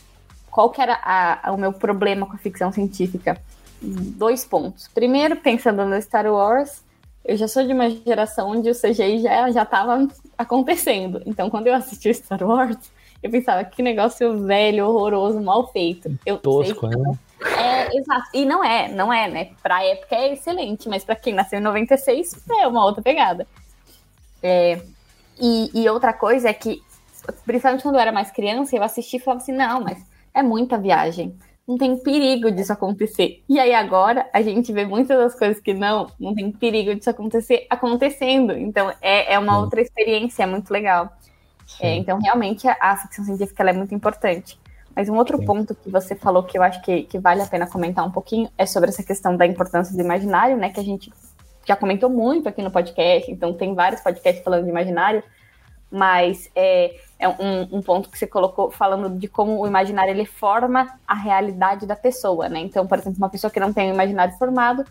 Qual que era a, a, o meu problema com a ficção científica? Dois pontos. Primeiro, pensando no Star Wars, eu já sou de uma geração onde o CGI já estava acontecendo. Então, quando eu assisti Star Wars, eu pensava, que negócio velho, horroroso, mal feito. Eu Tosco, sei, né? É, exato. E não é, não é, né? Pra época é excelente, mas para quem nasceu em 96 é uma outra pegada. É, e, e, outra coisa é que, principalmente quando eu era mais criança, eu assisti e falava assim: não, mas é muita viagem. Não tem perigo disso acontecer. E aí agora a gente vê muitas das coisas que não, não tem perigo disso acontecer acontecendo. Então é, é uma Sim. outra experiência, é muito legal. É, então, realmente, a, a ficção científica é muito importante. Mas um outro Sim. ponto que você falou que eu acho que, que vale a pena comentar um pouquinho é sobre essa questão da importância do imaginário, né? Que a gente já comentou muito aqui no podcast, então tem vários podcasts falando de imaginário, mas é, é um, um, ponto que você colocou falando de como o imaginário ele forma a realidade da pessoa, né? Então, por exemplo, uma pessoa que não tem um imaginário formado,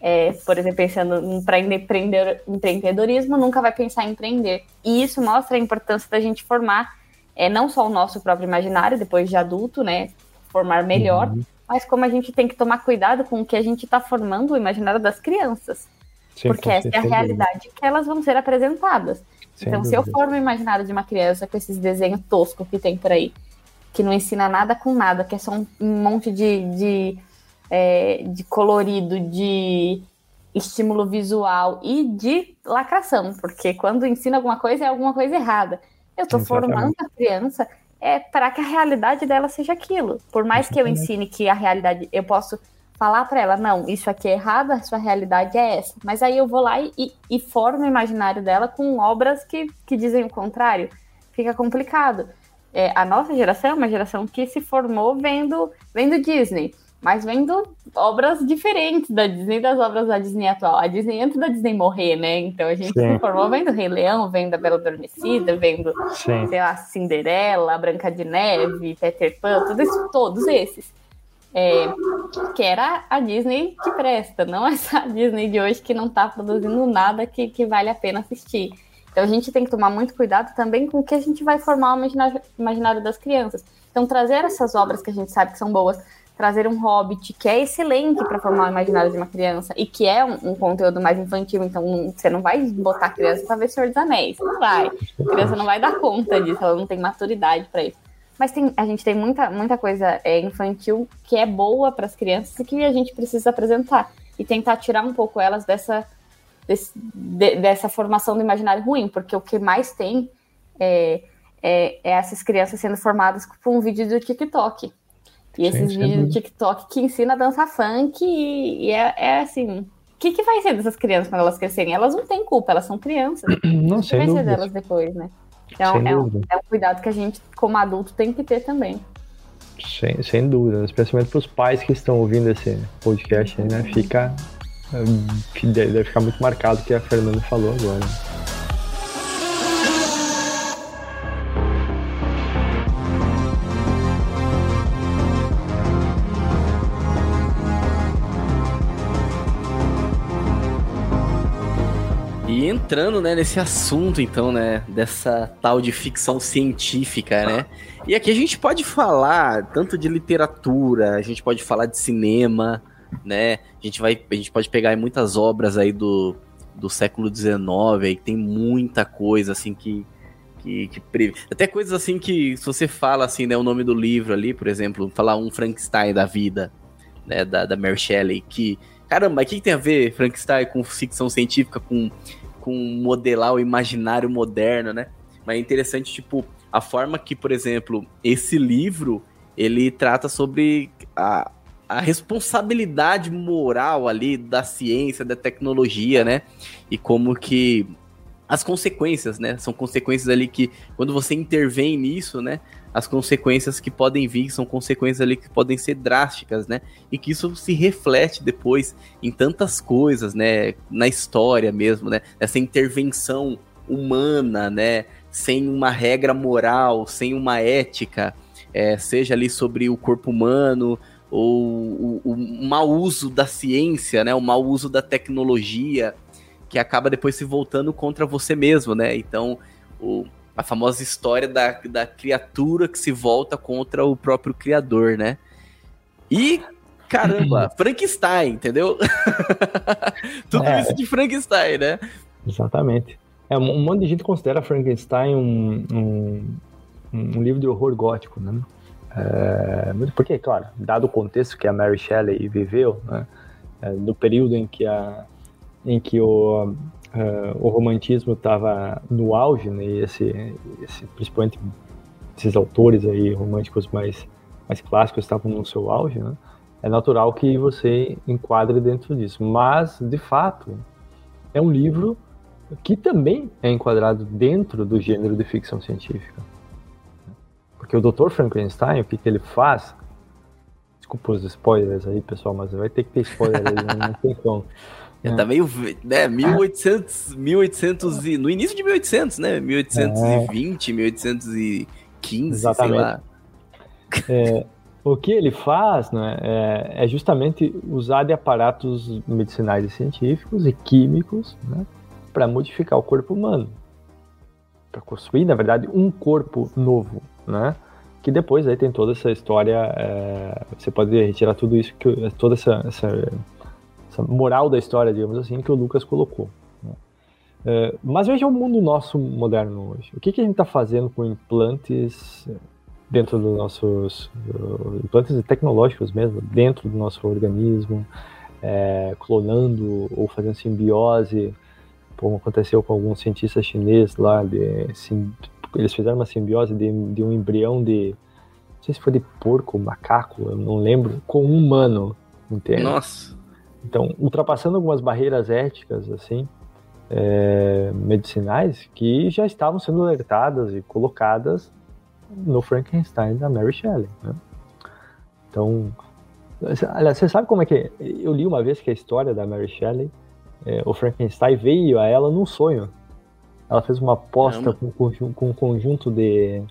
é, por exemplo, pensando para empreendedorismo, nunca vai pensar em empreender. E isso mostra a importância da gente formar é, não só o nosso próprio imaginário, depois de adulto, né? Formar melhor, uhum. mas como a gente tem que tomar cuidado com o que a gente está formando o imaginário das crianças. Sim, porque essa é a realidade que elas vão ser apresentadas. Sem então, dúvida. se eu formo o imaginário de uma criança com esses desenhos toscos que tem por aí, que não ensina nada com nada, que é só um, um monte de, de é, de colorido, de estímulo visual e de lacração, porque quando ensina alguma coisa é alguma coisa errada. Eu estou formando a criança é para que a realidade dela seja aquilo. Por mais que eu ensine que a realidade, eu posso falar para ela, não, isso aqui é errado, a sua realidade é essa. Mas aí eu vou lá e, e formo o imaginário dela com obras que, que dizem o contrário. Fica complicado. É, a nossa geração é uma geração que se formou vendo, vendo Disney mas vendo obras diferentes da Disney das obras da Disney atual. A Disney antes da Disney morrer, né? Então a gente Sim. se formou vendo Rei Leão, vendo a Bela Adormecida, vendo, Sim. sei lá, Cinderela, Branca de Neve, Peter Pan, tudo isso, todos esses. É, que era a Disney que presta, não essa Disney de hoje que não tá produzindo nada que, que vale a pena assistir. Então a gente tem que tomar muito cuidado também com o que a gente vai formar o imaginário das crianças. Então trazer essas obras que a gente sabe que são boas, trazer um Hobbit que é excelente para formar o imaginário de uma criança e que é um, um conteúdo mais infantil, então você não vai botar a criança para ver Senhor dos Anéis, não vai. A criança não vai dar conta disso, ela não tem maturidade para isso. Mas tem, a gente tem muita, muita coisa é, infantil que é boa para as crianças e que a gente precisa apresentar e tentar tirar um pouco elas dessa, desse, de, dessa formação do imaginário ruim, porque o que mais tem é, é, é essas crianças sendo formadas por um vídeo do TikTok. E esses Gente, vídeos do TikTok que ensina a dançar funk e, e é, é, assim. O que, que vai ser dessas crianças quando elas crescerem? Elas não têm culpa, elas são crianças. Não, o que vai ser delas depois, né? Então é um, é um, cuidado que a gente, como adulto, tem que ter também. Sem, sem dúvida, especialmente para os pais que estão ouvindo esse podcast, né? Fica. Deve ficar muito marcado o que a Fernanda falou agora. Entrando, né, nesse assunto, então, né, dessa tal de ficção científica, né? E aqui a gente pode falar tanto de literatura, a gente pode falar de cinema, né? A gente vai, a gente pode pegar muitas obras aí do, do século XIX, aí tem muita coisa assim que que, que até coisas assim que se você fala assim, né, o nome do livro ali, por exemplo, falar um Frankenstein da vida, né, da, da Mary Shelley, que caramba, o que, que tem a ver Frankenstein com ficção científica, com com modelar o imaginário moderno, né? Mas é interessante, tipo, a forma que, por exemplo, esse livro, ele trata sobre a, a responsabilidade moral ali da ciência, da tecnologia, né? E como que as consequências, né? São consequências ali que, quando você intervém nisso, né? As consequências que podem vir são consequências ali que podem ser drásticas, né? E que isso se reflete depois em tantas coisas, né? Na história mesmo, né? Essa intervenção humana, né? Sem uma regra moral, sem uma ética, é, seja ali sobre o corpo humano ou o, o mau uso da ciência, né? O mau uso da tecnologia, que acaba depois se voltando contra você mesmo, né? Então, o, a famosa história da, da criatura que se volta contra o próprio criador, né? E, caramba, Frankenstein, entendeu? Tudo é. isso de Frankenstein, né? Exatamente. É, um monte de gente considera Frankenstein um, um, um livro de horror gótico, né? É, porque, claro, dado o contexto que a Mary Shelley viveu, né, é, no período em que, a, em que o, uh, o romantismo estava no auge, né? E esse, esse, principalmente esses autores aí românticos mais mais clássicos estavam no seu auge, né? É natural que você enquadre dentro disso. Mas, de fato, é um livro que também é enquadrado dentro do gênero de ficção científica. Porque o Dr. Frankenstein, o que, que ele faz? Desculpa os spoilers aí, pessoal, mas vai ter que ter spoiler aí, não, não tem como. Já tá meio, né, 1800, 1800 e, no início de 1800, né, 1820, é. 1815, Exatamente. sei lá. É, o que ele faz né, é, é, justamente usar de aparatos medicinais e científicos e químicos né, para modificar o corpo humano. Para construir, na verdade, um corpo novo, né? Que depois aí tem toda essa história, é, você pode retirar tudo isso, que, toda essa, essa essa moral da história, digamos assim, que o Lucas colocou. Né? É, mas veja o mundo nosso moderno hoje. O que, que a gente está fazendo com implantes dentro dos nossos uh, implantes tecnológicos mesmo, dentro do nosso organismo, é, clonando ou fazendo simbiose, como aconteceu com alguns cientistas chineses lá, de, sim, eles fizeram uma simbiose de, de um embrião de, não sei se foi de porco macaco, eu não lembro, com um humano, entende? Nossa! Então, ultrapassando algumas barreiras éticas, assim, é, medicinais, que já estavam sendo alertadas e colocadas no Frankenstein da Mary Shelley. Né? Então, aliás, você sabe como é que é? Eu li uma vez que a história da Mary Shelley, é, o Frankenstein veio a ela num sonho. Ela fez uma aposta com, com, um conjunto de,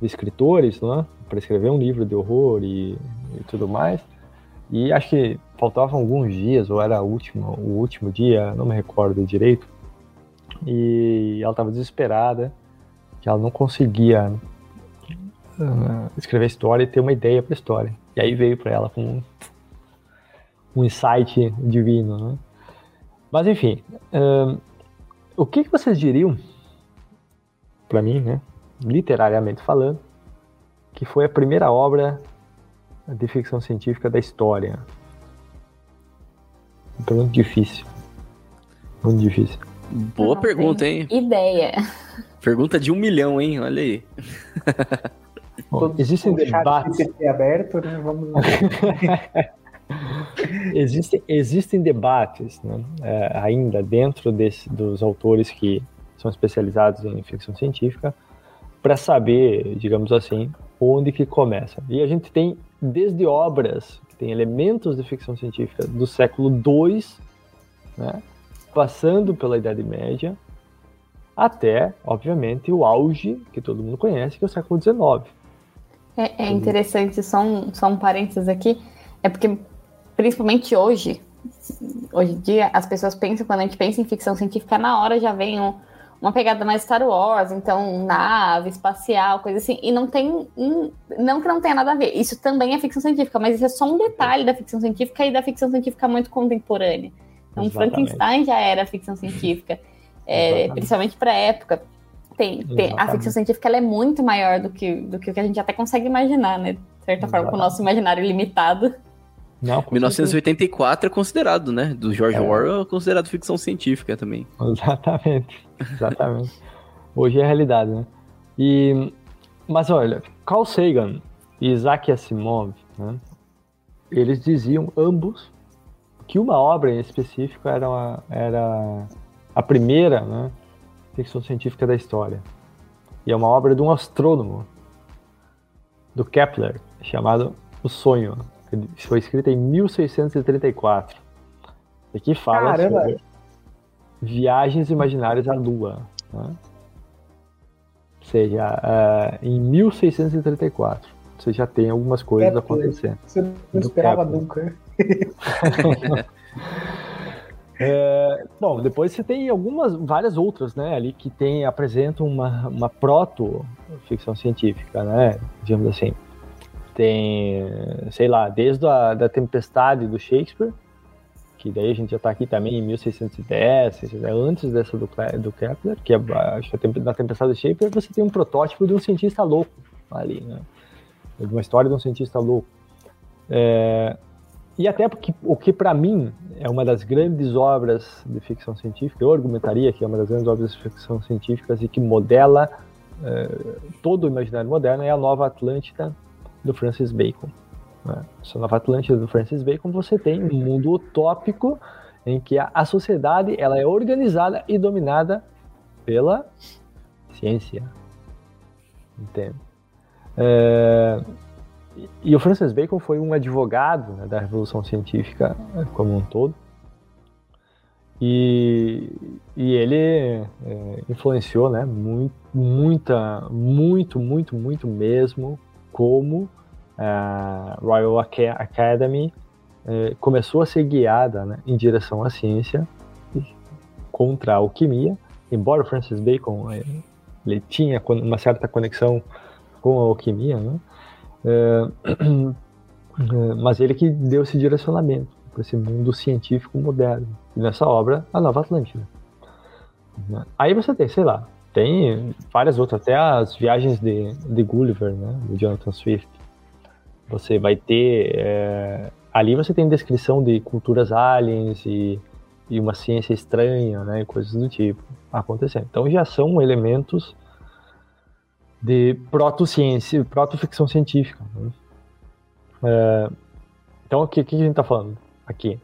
de escritores, né, para escrever um livro de horror e, e tudo mais. E acho que faltavam alguns dias, ou era o último, o último dia, não me recordo direito. e ela estava desesperada, que ela não conseguia uh, escrever a história e ter uma ideia para a história. E aí veio para ela com um, um insight divino, né? Mas enfim, uh, o que, que vocês diriam, para mim, né, literariamente falando, que foi a primeira obra de ficção científica da história? Muito difícil. Muito difícil. Boa pergunta, hein? Ideia. Pergunta de um milhão, hein? Olha aí. Bom, existem debates. aberto, né? Vamos existem, existem debates né? é, ainda dentro desse, dos autores que são especializados em ficção científica para saber, digamos assim, onde que começa. E a gente tem desde obras que têm elementos de ficção científica do século II, né? passando pela Idade Média, até, obviamente, o auge que todo mundo conhece, que é o século XIX. É, é interessante, só um, só um parênteses aqui, é porque, principalmente hoje, hoje em dia, as pessoas pensam, quando a gente pensa em ficção científica, na hora já vem um, uma pegada mais Star Wars, então nave, espacial, coisa assim, e não tem, não que não tenha nada a ver, isso também é ficção científica, mas isso é só um detalhe da ficção científica e da ficção científica muito contemporânea. Então, Exatamente. Frankenstein já era ficção científica, é, principalmente para a época. Tem, tem, a ficção científica ela é muito maior do que, do que o que a gente até consegue imaginar, né? De certa Exatamente. forma, com o nosso imaginário limitado. Não, 1984 certeza. é considerado, né? Do George é. Orwell é considerado ficção científica também. Exatamente. Exatamente. Hoje é realidade, né? E, mas olha, Carl Sagan e Isaac Asimov, né? Eles diziam ambos que uma obra em específico era, uma, era a primeira né, ficção científica da história. E é uma obra de um astrônomo, do Kepler, chamado O Sonho. Foi escrita em 1634. E que fala Caramba. sobre viagens imaginárias à Lua. Né? Ou seja, uh, em 1634. Você já tem algumas coisas Kepler. acontecendo. Você não esperava nunca. é, bom, depois você tem algumas, várias outras, né, ali que tem, apresentam uma, uma proto-ficção científica, né, digamos assim. Tem, sei lá, desde a da Tempestade do Shakespeare, que daí a gente já está aqui também em 1610, antes dessa do, do Kepler, que é, acho na Tempestade do Shakespeare você tem um protótipo de um cientista louco ali, né, de uma história de um cientista louco. É, e até porque o que para mim é uma das grandes obras de ficção científica, eu argumentaria que é uma das grandes obras de ficção científica e que modela uh, todo o imaginário moderno é a Nova Atlântida do Francis Bacon. Né? Essa Nova Atlântida do Francis Bacon você tem um mundo utópico em que a, a sociedade ela é organizada e dominada pela ciência. Entende? É, e o Francis Bacon foi um advogado né, da Revolução Científica como um todo. E, e ele é, influenciou né, muito, muita, muito, muito, muito mesmo como a Royal Academy é, começou a ser guiada né, em direção à ciência contra a alquimia. Embora Francis Bacon é, ele tinha uma certa conexão com a alquimia, né? É, mas ele que deu esse direcionamento para esse mundo científico moderno. E nessa obra, a Nova Atlântida. Aí você tem, sei lá, tem várias outras, até as viagens de, de Gulliver, né, do Jonathan Swift. Você vai ter. É, ali você tem descrição de culturas aliens e, e uma ciência estranha, né, coisas do tipo acontecendo. Então já são elementos de proto-ciência, proto-ficção científica. Né? É, então, o que, que a gente está falando aqui?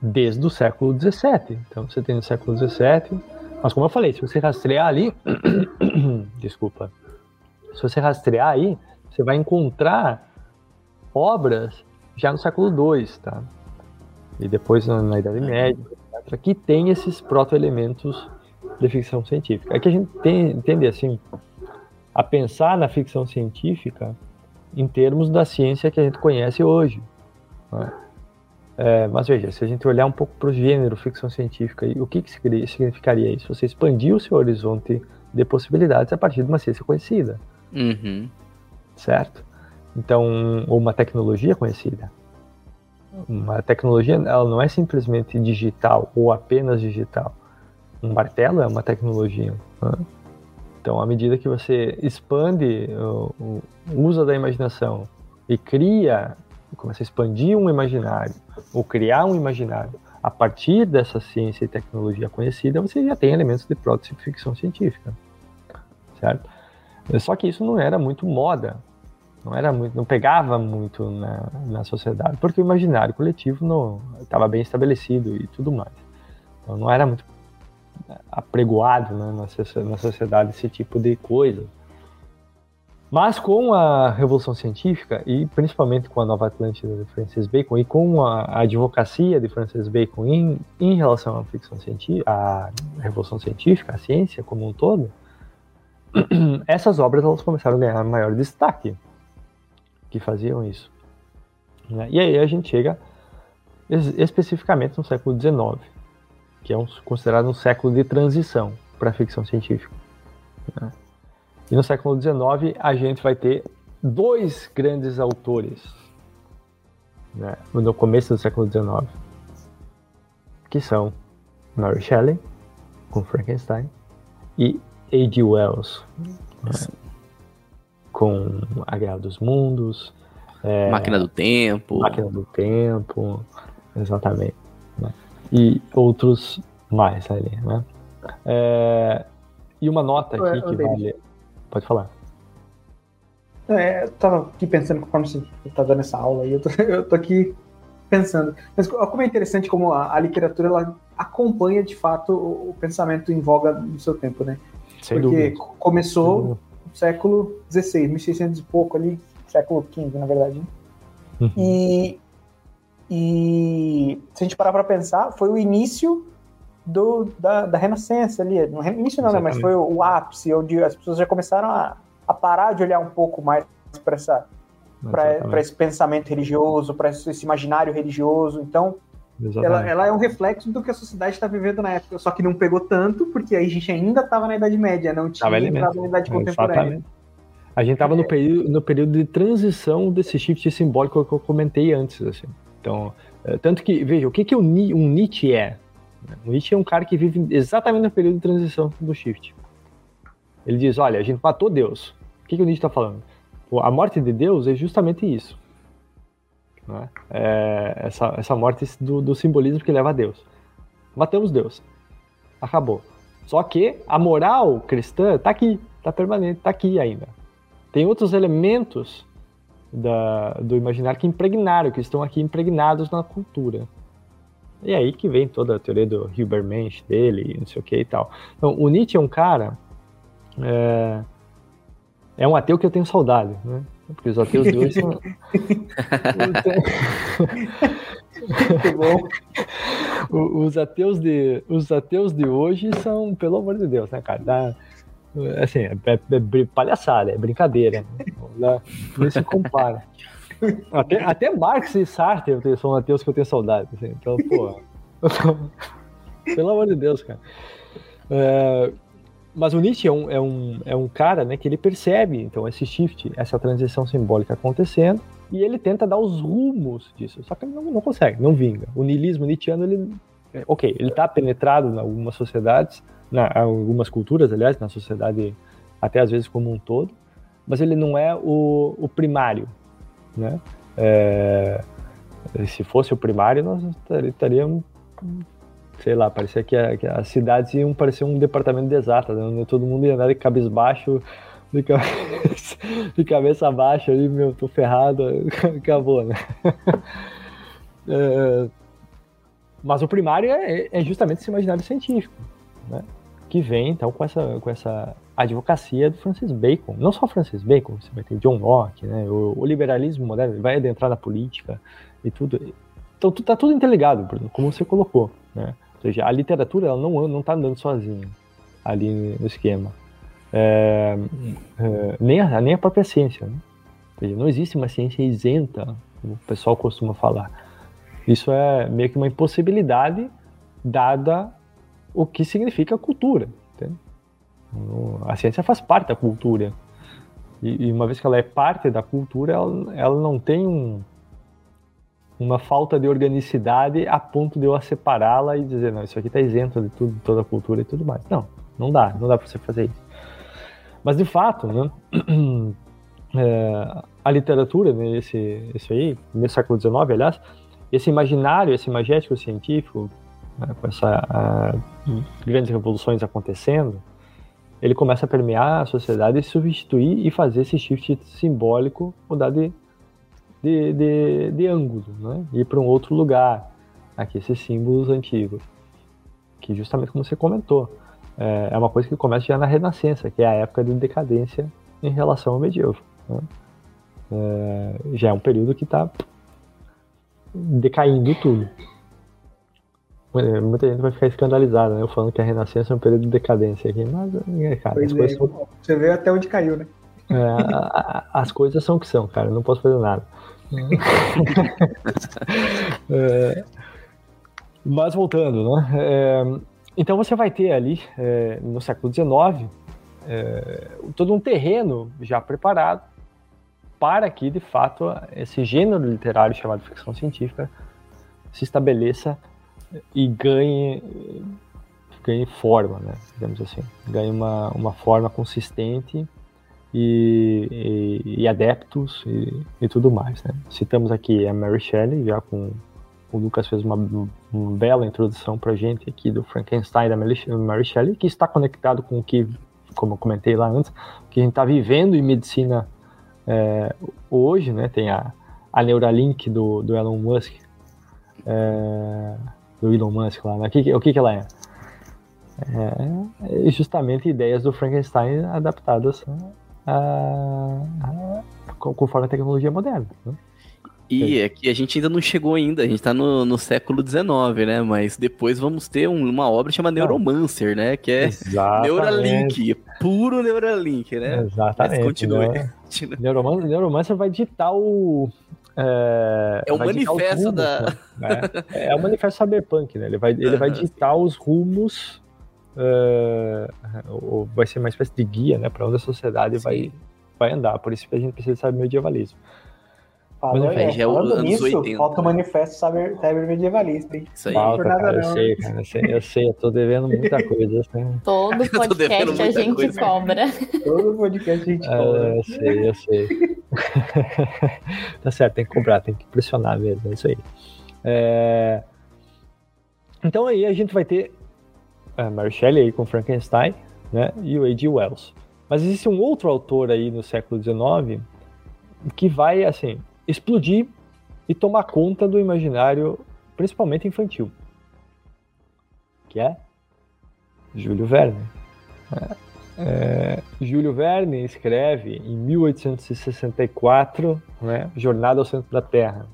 Desde o século XVII. Então, você tem no século XVII, mas como eu falei, se você rastrear ali, desculpa, se você rastrear aí, você vai encontrar obras já no século II, tá? E depois na, Idade Média, etc., que tem esses proto-elementos de ficção científica. É que a gente tem, entende assim, a pensar na ficção científica em termos da ciência que a gente conhece hoje. Né? É, mas veja, se a gente olhar um pouco para o gênero ficção científica, o que, que significaria isso? Você expandir o seu horizonte de possibilidades a partir de uma ciência conhecida. Uhum. Certo? Então, ou uma tecnologia conhecida. Uma tecnologia, ela não é simplesmente digital ou apenas digital. Um martelo é uma tecnologia. Né? Então, à medida que você expande uso da imaginação e cria, começa a expandir um imaginário, ou criar um imaginário a partir dessa ciência e tecnologia conhecida, você já tem elementos de prótese e ficção científica, certo? Só que isso não era muito moda, não era muito, não pegava muito na, na sociedade, porque o imaginário coletivo estava bem estabelecido e tudo mais. Então não era muito apregoado né, na, na sociedade esse tipo de coisa. Mas com a Revolução Científica, e principalmente com a Nova Atlântida de Francis Bacon, e com a, advocacia de Francis Bacon em, em relação à ficção científica, à Revolução Científica, à ciência como um todo, essas obras elas começaram a ganhar maior destaque que faziam isso. Né? E aí a gente chega especificamente no século XIX, que é um, considerado um século de transição para a ficção científica. Né? E no século XIX a gente vai ter dois grandes autores né, no começo do século XIX, que são Mary Shelley, com Frankenstein, e A.G. Wells, né, com A Guerra dos Mundos, é, Máquina do Tempo. Máquina do Tempo, exatamente. Né, e outros mais ali, né? É, e uma nota aqui que vale Pode falar. É, eu tava aqui pensando conforme você tá dando essa aula aí, eu tô, eu tô aqui pensando. Mas como é interessante como a, a, literatura ela acompanha de fato o, o, pensamento em voga do seu tempo, né? Sem Porque dúvida. começou no século XVI, 1600 e pouco ali, século XV, na verdade. Né? Uhum. E, e se a gente parar para pensar, foi o início do, da, da Renascença ali. No início não, né, mas foi o, o, ápice, onde as pessoas já começaram a, a parar de olhar um pouco mais para essa para esse pensamento religioso, para esse imaginário religioso. Então, ela, ela, é um reflexo do que a sociedade está vivendo na época, só que não pegou tanto, porque aí a gente ainda estava na Idade Média, não tinha entrado na Idade Contemporânea. Exatamente. A gente estava no, é. período, no período de transição desse shift simbólico que eu comentei antes. Assim. Então, é, tanto que, veja, o que, que um Nietzsche é? O Nietzsche é um cara que vive exatamente no período de transição do Shift. Ele diz: olha, a gente matou Deus. O que, que o Nietzsche está falando? A morte de Deus é justamente isso. Né? É essa, essa morte do, do simbolismo que leva a Deus. Matamos Deus. Acabou. Só que a moral cristã está aqui, está permanente, está aqui ainda. Tem outros elementos da, do imaginário que impregnaram, que estão aqui impregnados na cultura. E aí que vem toda a teoria do Hilbermensch dele, não sei o que e tal. Então, o Nietzsche é um cara. É, é um ateu que eu tenho saudade, né? Porque os ateus de hoje são. Muito bom. Os ateus, de, os ateus de hoje são, pelo amor de Deus, né, cara? Dá, assim, é, é, é palhaçada, é brincadeira. Né? Não se compara. Até, até Marx e Sartre são ateus que eu tenho saudade. Assim, então, pô. Pelo amor de Deus, cara. É, mas o Nietzsche é um, é, um, é um cara né, que ele percebe então esse shift, essa transição simbólica acontecendo, e ele tenta dar os rumos disso. Só que ele não, não consegue, não vinga. O niilismo nietzscheano, ele. É, ok, ele está penetrado em algumas sociedades, na, algumas culturas, aliás, na sociedade até às vezes como um todo, mas ele não é o, o primário, né? É, se fosse o primário, nós estaríamos, sei lá, parecia que, a, que as cidades iam parecer um departamento de né? todo mundo ia andar de cabisbaixo, de cabeça, de cabeça baixa, ali, meu, tô ferrado, acabou, né? É, mas o primário é, é justamente esse imaginário científico, né? Que vem então com essa, com essa advocacia do Francis Bacon. Não só Francis Bacon, você vai ter John Locke, né? o, o liberalismo moderno vai adentrar na política e tudo. Então tá tudo interligado, Bruno, como você colocou. Né? Ou seja, a literatura ela não está andando sozinha ali no esquema. É, é, nem, a, nem a própria ciência. Né? Ou seja, não existe uma ciência isenta, como o pessoal costuma falar. Isso é meio que uma impossibilidade dada o que significa cultura. Entende? A ciência faz parte da cultura. E, e, uma vez que ela é parte da cultura, ela, ela não tem um, uma falta de organicidade a ponto de eu separá-la e dizer, não, isso aqui está isento de tudo, toda a cultura e tudo mais. Não, não dá, não dá para você fazer isso. Mas de fato, né, é, a literatura, né, esse, esse aí, no século XIX, aliás, esse imaginário, esse imagético científico, né, com essas grandes revoluções acontecendo, ele começa a permear a sociedade e substituir e fazer esse shift simbólico mudar de de, de, de ângulo, né? ir para um outro lugar. Aqui, esses símbolos antigos. Que, justamente como você comentou, é, é uma coisa que começa já na Renascença, que é a época de decadência em relação ao medievo. Né? É, já é um período que está decaindo tudo. Muita gente vai ficar escandalizada, né? Eu falando que a Renascença é um período de decadência aqui, mas, é, cara, as coisas é, são... Você vê até onde caiu, né? É, as coisas são o que são, cara, não posso fazer nada. é, mas voltando, né? É, então você vai ter ali, é, no século XIX, é, todo um terreno já preparado para que, de fato, esse gênero literário chamado ficção científica se estabeleça e ganhe, ganhe forma, né? digamos assim, ganhe uma, uma forma consistente e, e, e adeptos e, e, tudo mais. Né? Citamos aqui a Mary Shelley, já com o Lucas fez uma, uma bela introdução para a gente aqui do Frankenstein da Mary Shelley, que está conectado com o que, como eu comentei lá antes, que a gente está vivendo em medicina é, hoje, né? Tem a, a Neuralink do, do Elon Musk, é, do Elon Musk lá, né? o, que, o que, que ela é? é? justamente ideias do Frankenstein adaptadas conforme a tecnologia moderna. Né? E é que a gente ainda não chegou ainda, a gente está no, no século XIX, né? Mas depois vamos ter um, uma obra chamada Neuromancer, né? Que é Exatamente. Neuralink, puro Neuralink, né? Exatamente. Mas continue. Né? Neuromancer, Neuromancer vai digitar o... É, é o manifesto rumos, da... Né? É, é o manifesto cyberpunk, né? Ele vai, ele vai digitar os rumos uh, vai ser uma espécie de guia, né, para onde a sociedade vai, vai andar. Por isso que a gente precisa saber medievalismo. Falando, Mas, é, já é anos nisso, 80. falta o manifesto saber, saber medievalista, hein? Isso aí. Falta, cara, eu sei, cara, eu sei, eu sei, eu tô devendo muita coisa. Assim. Todo podcast a gente coisa. cobra. Todo podcast a gente cobra. eu sei, eu sei. tá certo, tem que cobrar, tem que pressionar mesmo, é isso aí. É... Então aí a gente vai ter a Mary Shelley aí com Frankenstein, né, e o A.G. Wells. Mas existe um outro autor aí no século XIX que vai, assim, explodir e tomar conta do imaginário, principalmente infantil, que é Júlio Verne. É, Júlio Verne escreve em 1864, né, Jornada ao Centro da Terra.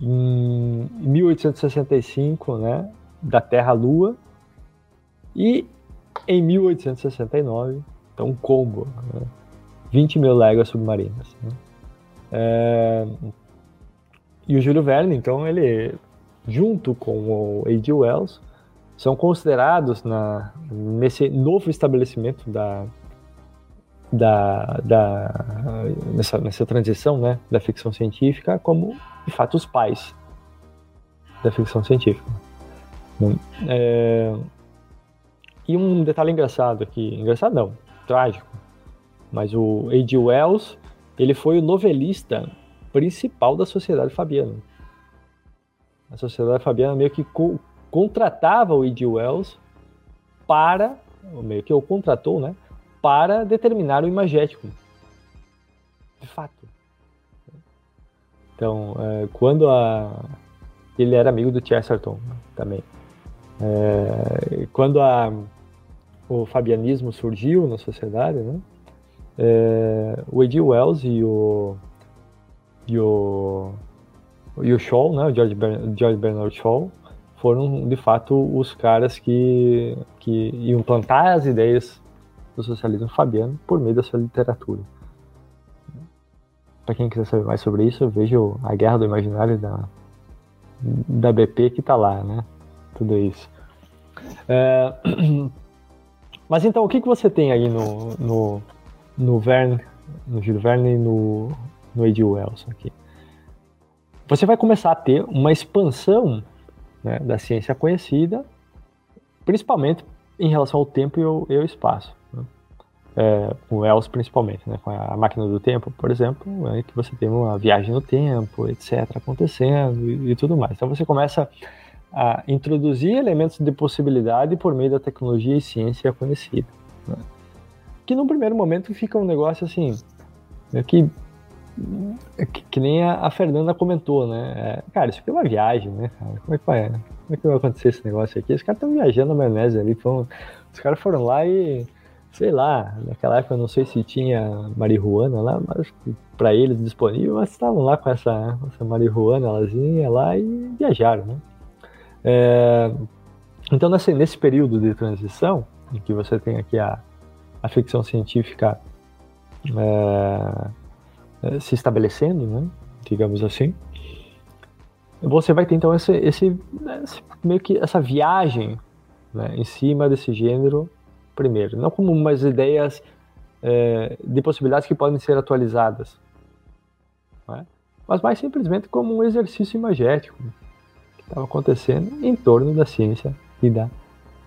Em 1865, né, da Terra à Lua, e em 1869, então um combo, né? 20 mil léguas submarinas. Né? É... E o Júlio Verne, então, ele, junto com o A.G. Wells, são considerados na, nesse novo estabelecimento da, da, da nessa, nessa transição né, da ficção científica como, de fato, os pais da ficção científica. É, e um detalhe engraçado aqui, engraçado não, trágico, mas o A.G. Wells, ele foi o novelista principal da Sociedade Fabiana. A Sociedade Fabiana meio que contratava o A.G. Wells para, meio que o contratou, né, para determinar o imagético. De fato. Então, é, quando a... Ele era amigo do Chesterton também. É, quando a o fabianismo surgiu na sociedade, né? É, o Ed Wells e o e o e o Shaw, né, o George, Bern, George Bernard Shaw, foram de fato os caras que que iam plantar as ideias do socialismo fabiano por meio da sua literatura. Para quem quiser saber mais sobre isso, veja a Guerra do Imaginário da da BP que está lá, né? Tudo isso. É, mas então, o que, que você tem aí no, no, no Verne, no Gil Verne e no, no Ed Wells aqui? Você vai começar a ter uma expansão né, da ciência conhecida, principalmente em relação ao tempo e ao, e ao espaço. Né? É, com o Wells principalmente, né? com a máquina do tempo, por exemplo, é que você tem uma viagem no tempo, etc., acontecendo e, e tudo mais. Então você começa a introduzir elementos de possibilidade por meio da tecnologia e ciência conhecida. Né? Que no primeiro momento fica um negócio assim, né, que, que, que, nem a, a, Fernanda comentou, né? É, cara, isso aqui é uma viagem, né? Como é que vai? Como é que vai acontecer esse negócio aqui? Os caras estão viajando na maionese ali, foram, os caras foram lá e, sei lá, naquela época eu não sei se tinha marihuana lá, mas para eles disponível, mas estavam lá com essa, essa marihuana lazinha lá e viajaram, né? É, então, nesse, nesse período de transição, em que você tem aqui a, a ficção científica é, é, se estabelecendo, né, digamos assim, você vai ter então esse, esse, esse meio que essa viagem né, em cima desse gênero primeiro, não como umas ideias é, de possibilidades que podem ser atualizadas, né, mas mais simplesmente como um exercício imagético, estava acontecendo em torno da ciência e da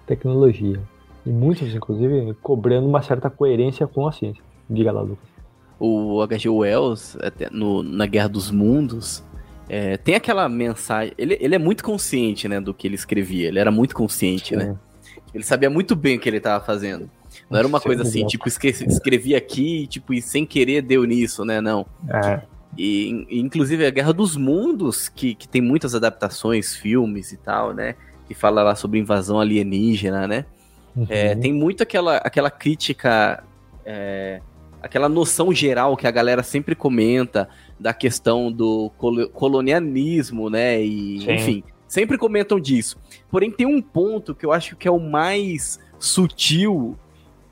tecnologia. E muitos, inclusive, cobrando uma certa coerência com a ciência. Diga lá, Lucas. O H.G. Wells, no, na Guerra dos Mundos, é, tem aquela mensagem. Ele, ele é muito consciente né, do que ele escrevia. Ele era muito consciente, né? Né? Ele sabia muito bem o que ele estava fazendo. Não era uma coisa assim, tipo, escrevi aqui tipo, e sem querer deu nisso, né? Não. É. E, inclusive, a Guerra dos Mundos, que, que tem muitas adaptações, filmes e tal, né? Que fala lá sobre invasão alienígena, né? Uhum. É, tem muito aquela, aquela crítica, é, aquela noção geral que a galera sempre comenta da questão do colonialismo, né? E, Sim. enfim, sempre comentam disso. Porém, tem um ponto que eu acho que é o mais sutil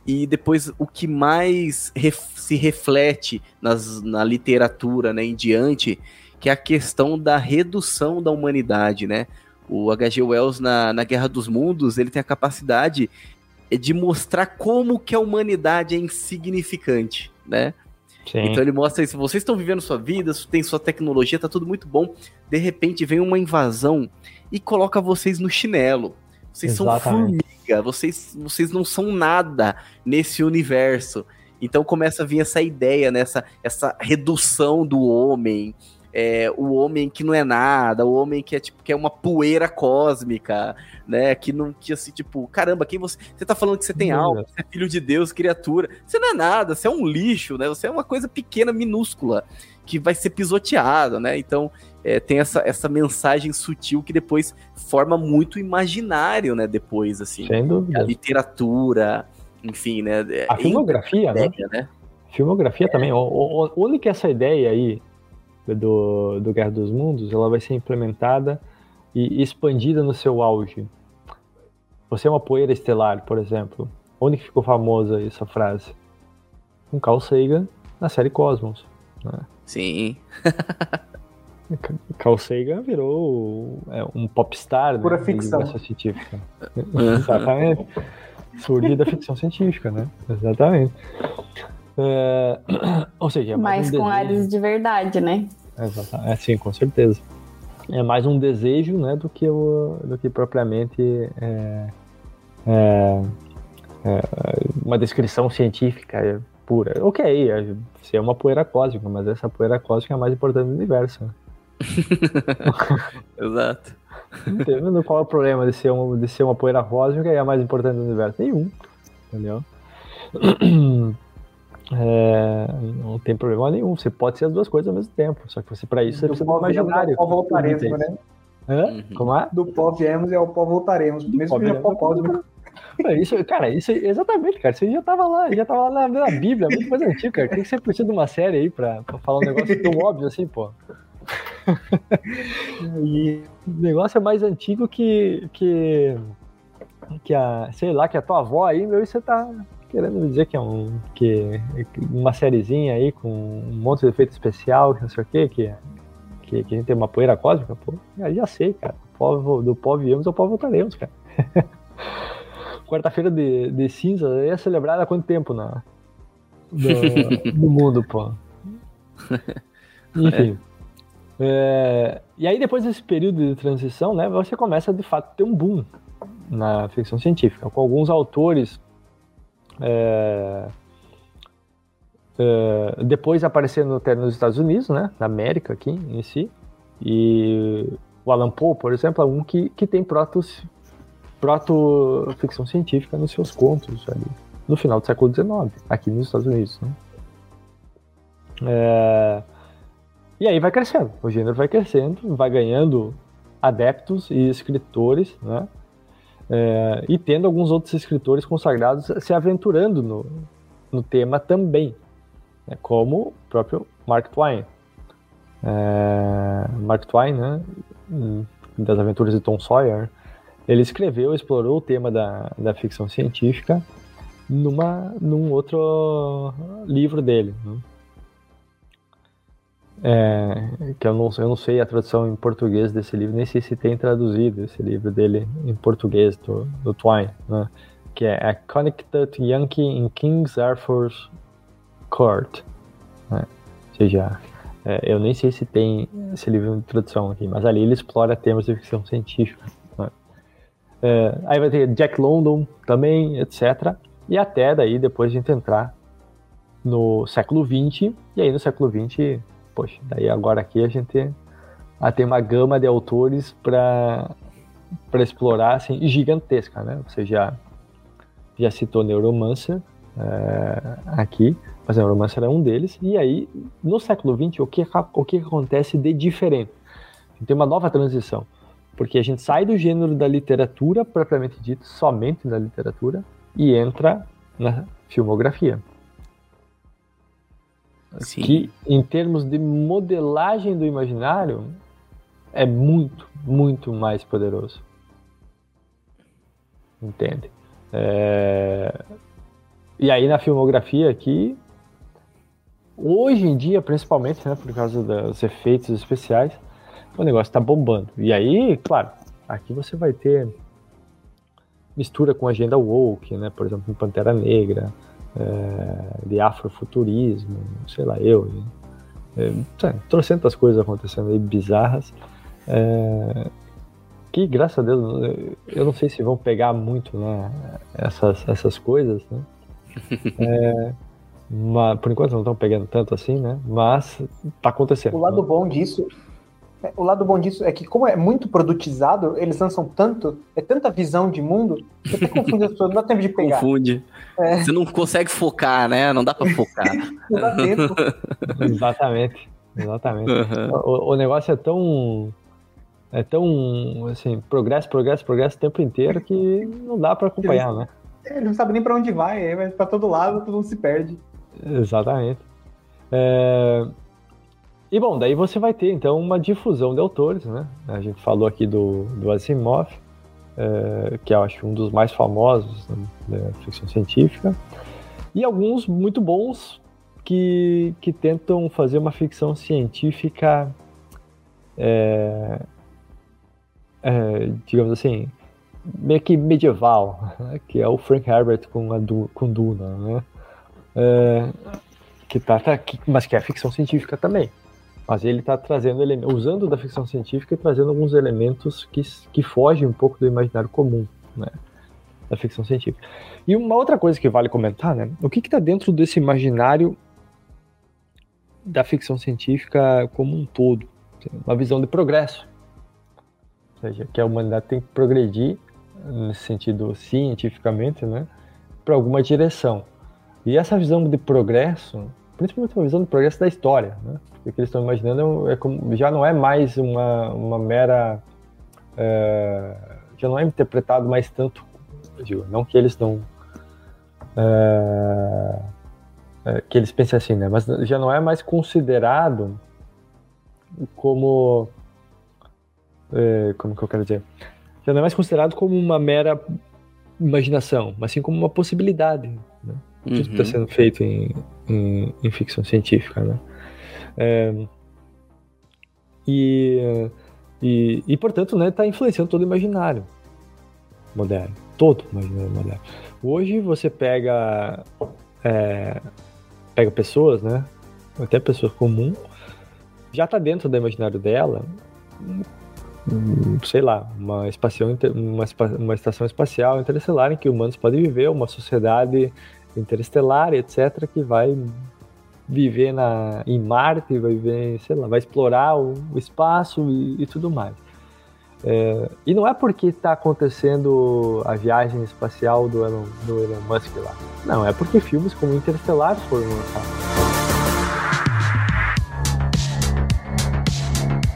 e depois o que mais ref, se reflete nas, na literatura né, em diante, que é a questão da redução da humanidade, né? O H.G. Wells, na, na Guerra dos Mundos, ele tem a capacidade de mostrar como que a humanidade é insignificante, né? Sim. Então ele mostra isso, vocês estão vivendo sua vida, tem sua tecnologia, tá tudo muito bom. De repente vem uma invasão e coloca vocês no chinelo. Vocês Exatamente. são formiga, vocês, vocês não são nada nesse universo. Então começa a vir essa ideia, né? essa, essa redução do homem, é, o homem que não é nada, o homem que é tipo que é uma poeira cósmica, né? Que não que assim, tipo, caramba, quem você. Você tá falando que você tem alma, você é filho de Deus, criatura. Você não é nada, você é um lixo, né? Você é uma coisa pequena, minúscula, que vai ser pisoteada, né? Então, é, tem essa, essa mensagem sutil que depois forma muito imaginário, né? Depois, assim. Sem dúvida. A literatura, enfim, né? A é filmografia, né? né? Filmografia é. também. Onde que essa ideia aí do, do Guerra dos Mundos, ela vai ser implementada e expandida no seu auge. Você é uma poeira estelar, por exemplo. Onde que ficou famosa essa frase? Com Carl Sagan na série Cosmos. Né? Sim. Carl Sagan virou é, um popstar né, Pura ficção. científica. Exatamente. Surge da ficção científica, né? Exatamente. É, ou seja, é mais Mas um com áreas de verdade, né? Exatamente. É, sim, com certeza. É mais um desejo, né, do que, o, do que propriamente é, é, é uma descrição científica pura. Ok, se é uma poeira cósmica, mas essa poeira cósmica é a mais importante do universo. Exato. Entendeu? Qual é o problema de ser, uma, de ser uma poeira cósmica e é a mais importante do universo? Nenhum. Entendeu? É, não tem problema nenhum. Você pode ser as duas coisas ao mesmo tempo. Só que você, para isso, você precisa do imaginário. Do pó voltaremos, né? Hã? Uhum. Como é? Do pó viemos e ao pó voltaremos. Do mesmo que pó cósmico. É isso, cara, isso exatamente, cara. Você já tava lá, já tava lá na, Bíblia, muito mais antigo, cara. Tem que você precisa de uma série aí pra, pra falar um negócio tão óbvio assim, pô. e o negócio é mais antigo que, que, que a, sei lá, que a tua avó aí, meu, e você tá, querendo me dizer que é um que uma sériezinha aí com um monte de efeito especial, que não sei o quê, que que, que a gente tem uma poeira cósmica, pô, aí já sei, cara. Povo, do pó viemos ao pó voltaremos, cara. Quarta-feira de, de cinza é celebrada há quanto tempo na, do, do mundo, pô? Enfim. É. É, e aí, depois desse período de transição, né, você começa de fato a ter um boom na ficção científica, com alguns autores é, é, depois aparecendo até nos Estados Unidos, né, na América aqui em si, e o Alan Poe, por exemplo, é um que, que tem protos, proto ficção científica nos seus contos ali, no final do século XIX, aqui nos Estados Unidos. Né? É, e aí vai crescendo, o gênero vai crescendo, vai ganhando adeptos e escritores, né? É, e tendo alguns outros escritores consagrados se aventurando no, no tema também, né? como o próprio Mark Twain. É, Mark Twain, né? das aventuras de Tom Sawyer, ele escreveu, explorou o tema da, da ficção científica numa, num outro livro dele. Né? É, que eu não, eu não sei a tradução em português desse livro, nem sei se tem traduzido esse livro dele em português, do, do Twine, né? que é A Connected Yankee in King's Force Court. Né? Ou seja, é, eu nem sei se tem esse livro em tradução aqui, mas ali ele explora temas de ficção científica. Né? É, aí vai ter Jack London também, etc. E até daí depois a gente entrar no século XX, e aí no século XX poxa, daí agora aqui a gente tem uma gama de autores para para explorar assim, gigantesca, né? Você já já citou Neuromancer é, aqui, mas Neuromancer é um deles. E aí, no século XX, o que o que acontece de diferente? Tem uma nova transição, porque a gente sai do gênero da literatura propriamente dito, somente da literatura, e entra na filmografia. Sim. que em termos de modelagem do imaginário é muito, muito mais poderoso. Entende? É... E aí na filmografia aqui, hoje em dia, principalmente, né, por causa dos efeitos especiais, o negócio está bombando. E aí, claro, aqui você vai ter mistura com agenda woke, né, por exemplo, em Pantera Negra, é, de afrofuturismo, sei lá, eu. É, trocentas coisas acontecendo aí bizarras. É, que, graças a Deus, eu não sei se vão pegar muito né, essas, essas coisas, né? É, mas, por enquanto não estão pegando tanto assim, né? Mas tá acontecendo. O lado né? bom disso é, o lado bom disso é que, como é muito produtizado, eles lançam tanto, é tanta visão de mundo, que até confunde as pessoas, não dá tempo de pegar. Confunde. É. Você não consegue focar, né? Não dá pra focar. não dá tempo. Exatamente. Exatamente. Uhum. O, o, negócio é tão. É tão. Assim, progresso, progresso, progresso o tempo inteiro que não dá pra acompanhar, ele, né? Ele não sabe nem pra onde vai, vai pra todo lado, todo mundo se perde. Exatamente. É, e bom, daí você vai ter então uma difusão de autores, né? A gente falou aqui do, do Asimov, é, que acho um dos mais famosos né, da ficção científica, e alguns muito bons que, que tentam fazer uma ficção científica, é, é, digamos assim, meio que medieval, né? que é o Frank Herbert com, a du, com Duna, né? Que tá, tá, mas que é ficção científica também. Mas ele está trazendo, usando da ficção científica e trazendo alguns elementos que, que fogem um pouco do imaginário comum, né? Da ficção científica. E uma outra coisa que vale comentar, né? O que está dentro desse imaginário da ficção científica como um todo? Uma visão de progresso. Ou seja, que a humanidade tem que progredir, nesse sentido cientificamente, né? Para alguma direção. E essa visão de progresso, principalmente uma visão de progresso da história, né? O que eles estão imaginando é como, já não é mais uma, uma mera. É, já não é interpretado mais tanto. Digo, não que eles não. É, é, que eles pensem assim, né? Mas já não é mais considerado como. É, como que eu quero dizer? Já não é mais considerado como uma mera imaginação, mas sim como uma possibilidade. Né? Tudo está uhum. sendo feito em, em, em ficção científica, né? É, E, e, e portanto, né, está influenciando todo o imaginário moderno. Todo o imaginário moderno. Hoje você pega, é, pega pessoas, né? Até pessoas comuns, já está dentro do imaginário dela, sei lá, uma, espacial, uma, uma estação espacial interestelar em que humanos podem viver, uma sociedade interestelar, etc., que vai viver na, em Marte, vai viver, sei lá, vai explorar o, o espaço e, e, tudo mais. É, e não é porque está acontecendo a viagem espacial do Elon, do Elon Musk lá. Não, é porque filmes como Interestelar foram lançados.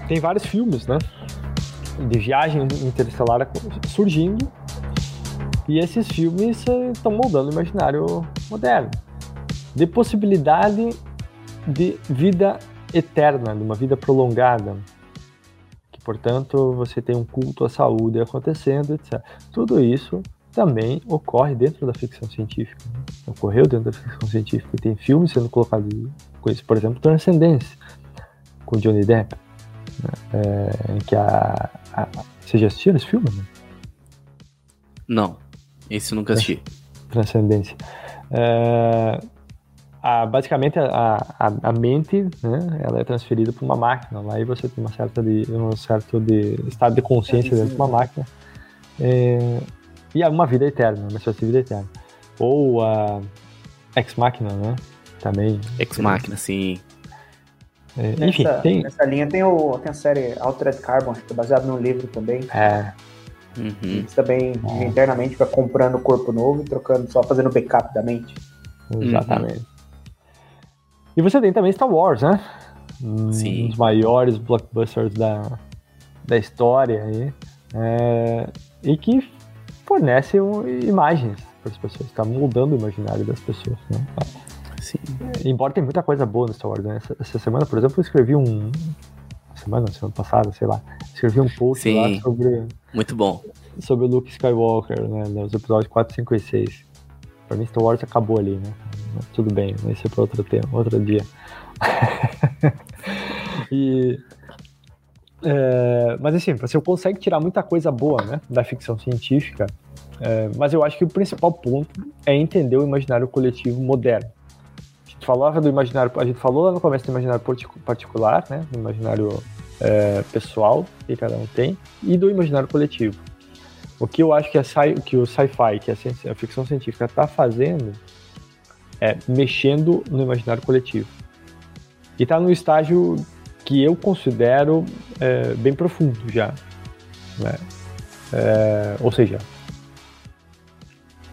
Tem vários filmes, né? De viagem interestelar surgindo. E esses filmes estão moldando o imaginário moderno de possibilidade de vida eterna, de uma vida prolongada. Que, portanto, você tem um culto à saúde acontecendo, etc. Tudo isso também ocorre dentro da ficção científica. Né? Ocorreu dentro da ficção científica. Tem filmes sendo colocados com isso, por exemplo, Transcendência, com Johnny Depp, né? é, que a, a, Você já assistiu esse filme? Né? Não, esse nunca assisti. Transcendência. É, a, basicamente a, a, a, mente, né, ela é transferida para uma máquina. Lá e você tem uma certa de, um certo de estado de consciência dentro de uma máquina. É, e é uma vida eterna, uma espécie de vida eterna. Ou a Ex Machina, né? Também. Ex Machina, sim. É, nessa, enfim, tem... nessa linha tem, o, tem a série Altered Carbon, que é baseado num livro também. É. Uhum. Você também é. internamente vai comprando corpo novo e trocando, só fazendo backup da mente. Exatamente. Uhum. E você tem também Star Wars, né? Sim. Um dos maiores blockbusters da, da história aí. É, e que fornece imagens para as pessoas, está mudando o imaginário das pessoas, né? Sim. Embora tem muita coisa boa no Star Wars, né? Essa, essa semana, por exemplo, eu escrevi um. Semana, semana passada, sei lá. Escrevi um post Sim. lá sobre. Muito bom. Sobre o Luke Skywalker, né? Nos episódios 4, 5 e 6. Pra mim, Star Wars acabou ali, né? tudo bem, vai ser para outro tema, outro dia. e, é, mas assim, você consegue tirar muita coisa boa né, da ficção científica, é, mas eu acho que o principal ponto é entender o imaginário coletivo moderno. A gente falava do imaginário, a gente falou lá no começo do imaginário particular, né, do imaginário é, pessoal que cada um tem, e do imaginário coletivo. O que eu acho que, a sci, que o sci-fi, que a, a ficção científica está fazendo é, mexendo no imaginário coletivo. E está no estágio que eu considero é, bem profundo já. Né? É, ou seja,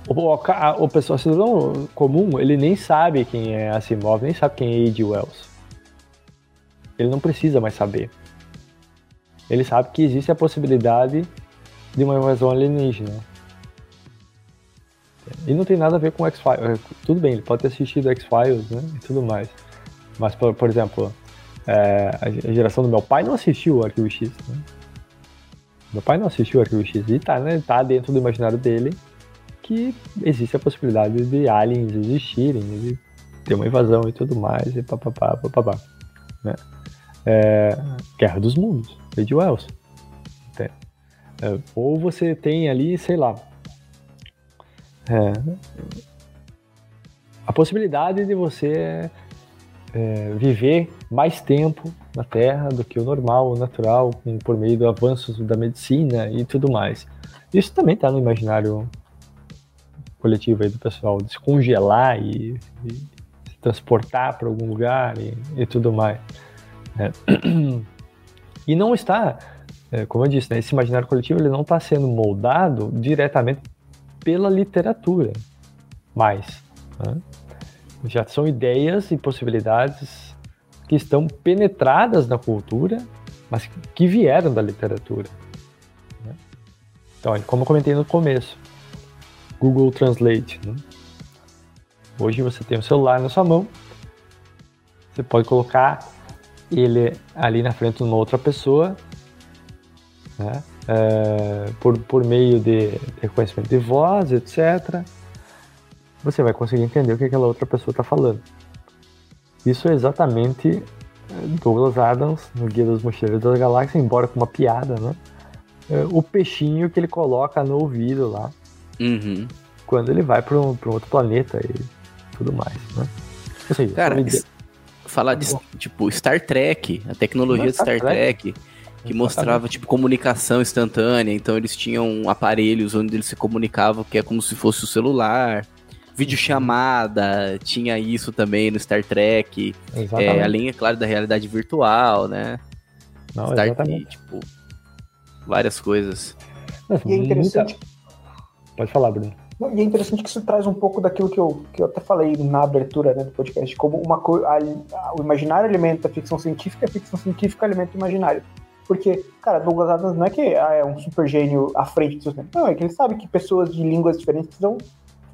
o, o, o pessoal cidadão comum, ele nem sabe quem é Asimov, nem sabe quem é A.G. Wells. Ele não precisa mais saber. Ele sabe que existe a possibilidade de uma invasão alienígena. E não tem nada a ver com X-Files. É, tudo bem, ele pode ter assistido X-Files né, e tudo mais. Mas, por, por exemplo, é, a geração do meu pai não assistiu o Arquivo X. Né? Meu pai não assistiu o Arquivo X. E tá, né, tá dentro do imaginário dele que existe a possibilidade de aliens existirem, de ter uma invasão e tudo mais, e papapá, papapá. Né? É, Guerra dos Mundos, Lady Wells. É, ou você tem ali, sei lá, é. A possibilidade de você é, viver mais tempo na Terra do que o normal, o natural, por meio dos avanços da medicina e tudo mais. Isso também está no imaginário coletivo aí do pessoal, descongelar e, e se transportar para algum lugar e, e tudo mais. É. E não está, é, como eu disse, né, esse imaginário coletivo ele não está sendo moldado diretamente pela literatura mais. Né? Já são ideias e possibilidades que estão penetradas na cultura, mas que vieram da literatura. Né? Então, como eu comentei no começo, Google Translate. Né? Hoje você tem o celular na sua mão, você pode colocar ele ali na frente de uma outra pessoa, né? é, por, por meio de reconhecimento de voz, etc., você vai conseguir entender o que aquela outra pessoa está falando. Isso é exatamente Douglas Adams, no Guia dos Mochileiros da Galáxia, embora com uma piada, né? É, o peixinho que ele coloca no ouvido lá. Uhum. Quando ele vai para um, outro planeta e tudo mais, né? Cara, falar de tipo Star Trek, a tecnologia de Star, Trek, Trek que mostrava tipo comunicação instantânea, então eles tinham aparelhos onde eles se comunicavam que é como se fosse o celular. Videochamada, tinha isso também no Star Trek. É, além, é claro, da realidade virtual, né? Não, Star Trek, tipo, várias coisas. E é interessante. Pode falar, Bruno. E é interessante que isso traz um pouco daquilo que eu, que eu até falei na abertura né, do podcast, como uma coisa. O imaginário alimenta a ficção científica, a ficção científica alimenta o imaginário. Porque, cara, Douglas Adams não é que ah, é um super gênio à frente do seu tempo. Não, é que ele sabe que pessoas de línguas diferentes precisam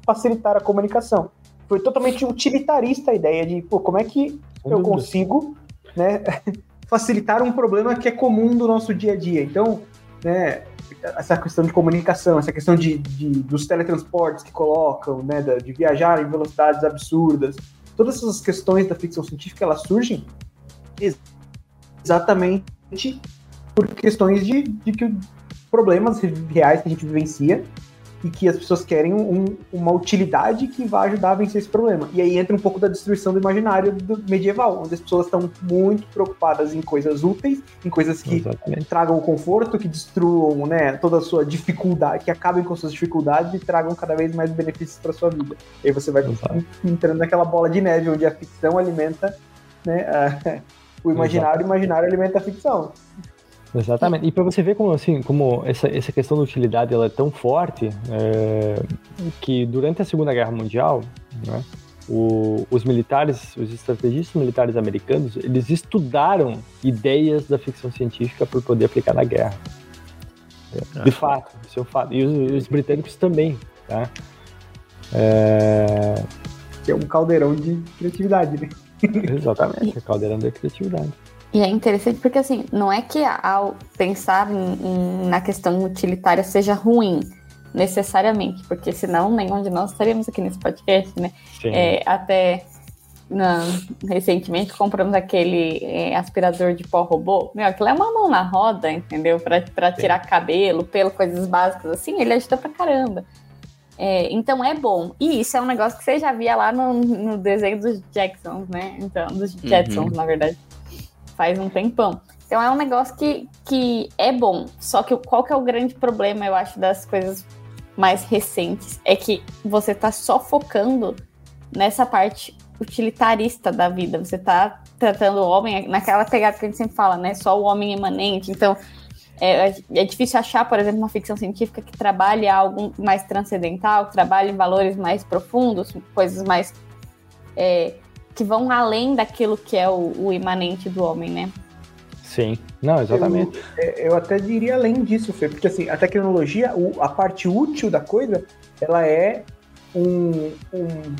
facilitar a comunicação. Foi totalmente utilitarista a ideia de, pô, como é que eu consigo, né, facilitar um problema que é comum do nosso dia a dia. Então, né, essa questão de comunicação, essa questão de, de dos teletransportes que colocam, né, de viajar em velocidades absurdas, todas essas questões da ficção científica elas surgem exatamente por questões de, de que problemas reais que a gente vivencia e que as pessoas querem um, uma utilidade que vai ajudar a vencer esse problema. E aí entra um pouco da destruição do imaginário do medieval, onde as pessoas estão muito preocupadas em coisas úteis, em coisas que Exatamente. tragam conforto, que destruam né, toda a sua dificuldade, que acabem com suas dificuldades e tragam cada vez mais benefícios para sua vida. E aí você vai Exato. entrando naquela bola de neve onde a ficção alimenta né, a, o imaginário, Exato. o imaginário alimenta a ficção. Exatamente. E para você ver como assim, como essa, essa questão da utilidade ela é tão forte é, que durante a Segunda Guerra Mundial, né, o, os militares, os estrategistas militares americanos, eles estudaram ideias da ficção científica para poder aplicar na guerra. De fato, isso é um fato. E os, os britânicos também, tá? É... Que é um caldeirão de criatividade, né? Exatamente, é caldeirão de criatividade. E é interessante porque, assim, não é que ao pensar em, em, na questão utilitária seja ruim, necessariamente, porque senão nenhum de nós estaríamos aqui nesse podcast, né? É, até recentemente compramos aquele é, aspirador de pó robô. Meu, aquilo é uma mão na roda, entendeu? Para tirar cabelo, pelo, coisas básicas assim, ele ajuda pra caramba. É, então é bom. E isso é um negócio que você já via lá no, no desenho dos Jacksons, né? Então, dos uhum. Jetsons, uhum. na verdade faz um tempão. Então é um negócio que, que é bom. Só que qual que é o grande problema, eu acho, das coisas mais recentes? É que você tá só focando nessa parte utilitarista da vida. Você tá tratando o homem naquela pegada que a gente sempre fala, né? Só o homem imanente. Então, é, é, difícil achar, por exemplo, uma ficção científica que trabalhe algo mais transcendental, que trabalhe valores mais profundos, coisas mais é, que vão além daquilo que é o, o imanente do homem, né? Sim, não, exatamente. Eu, é, eu, até diria além disso, Fê, porque assim, a tecnologia, a parte útil da coisa, ela é um, um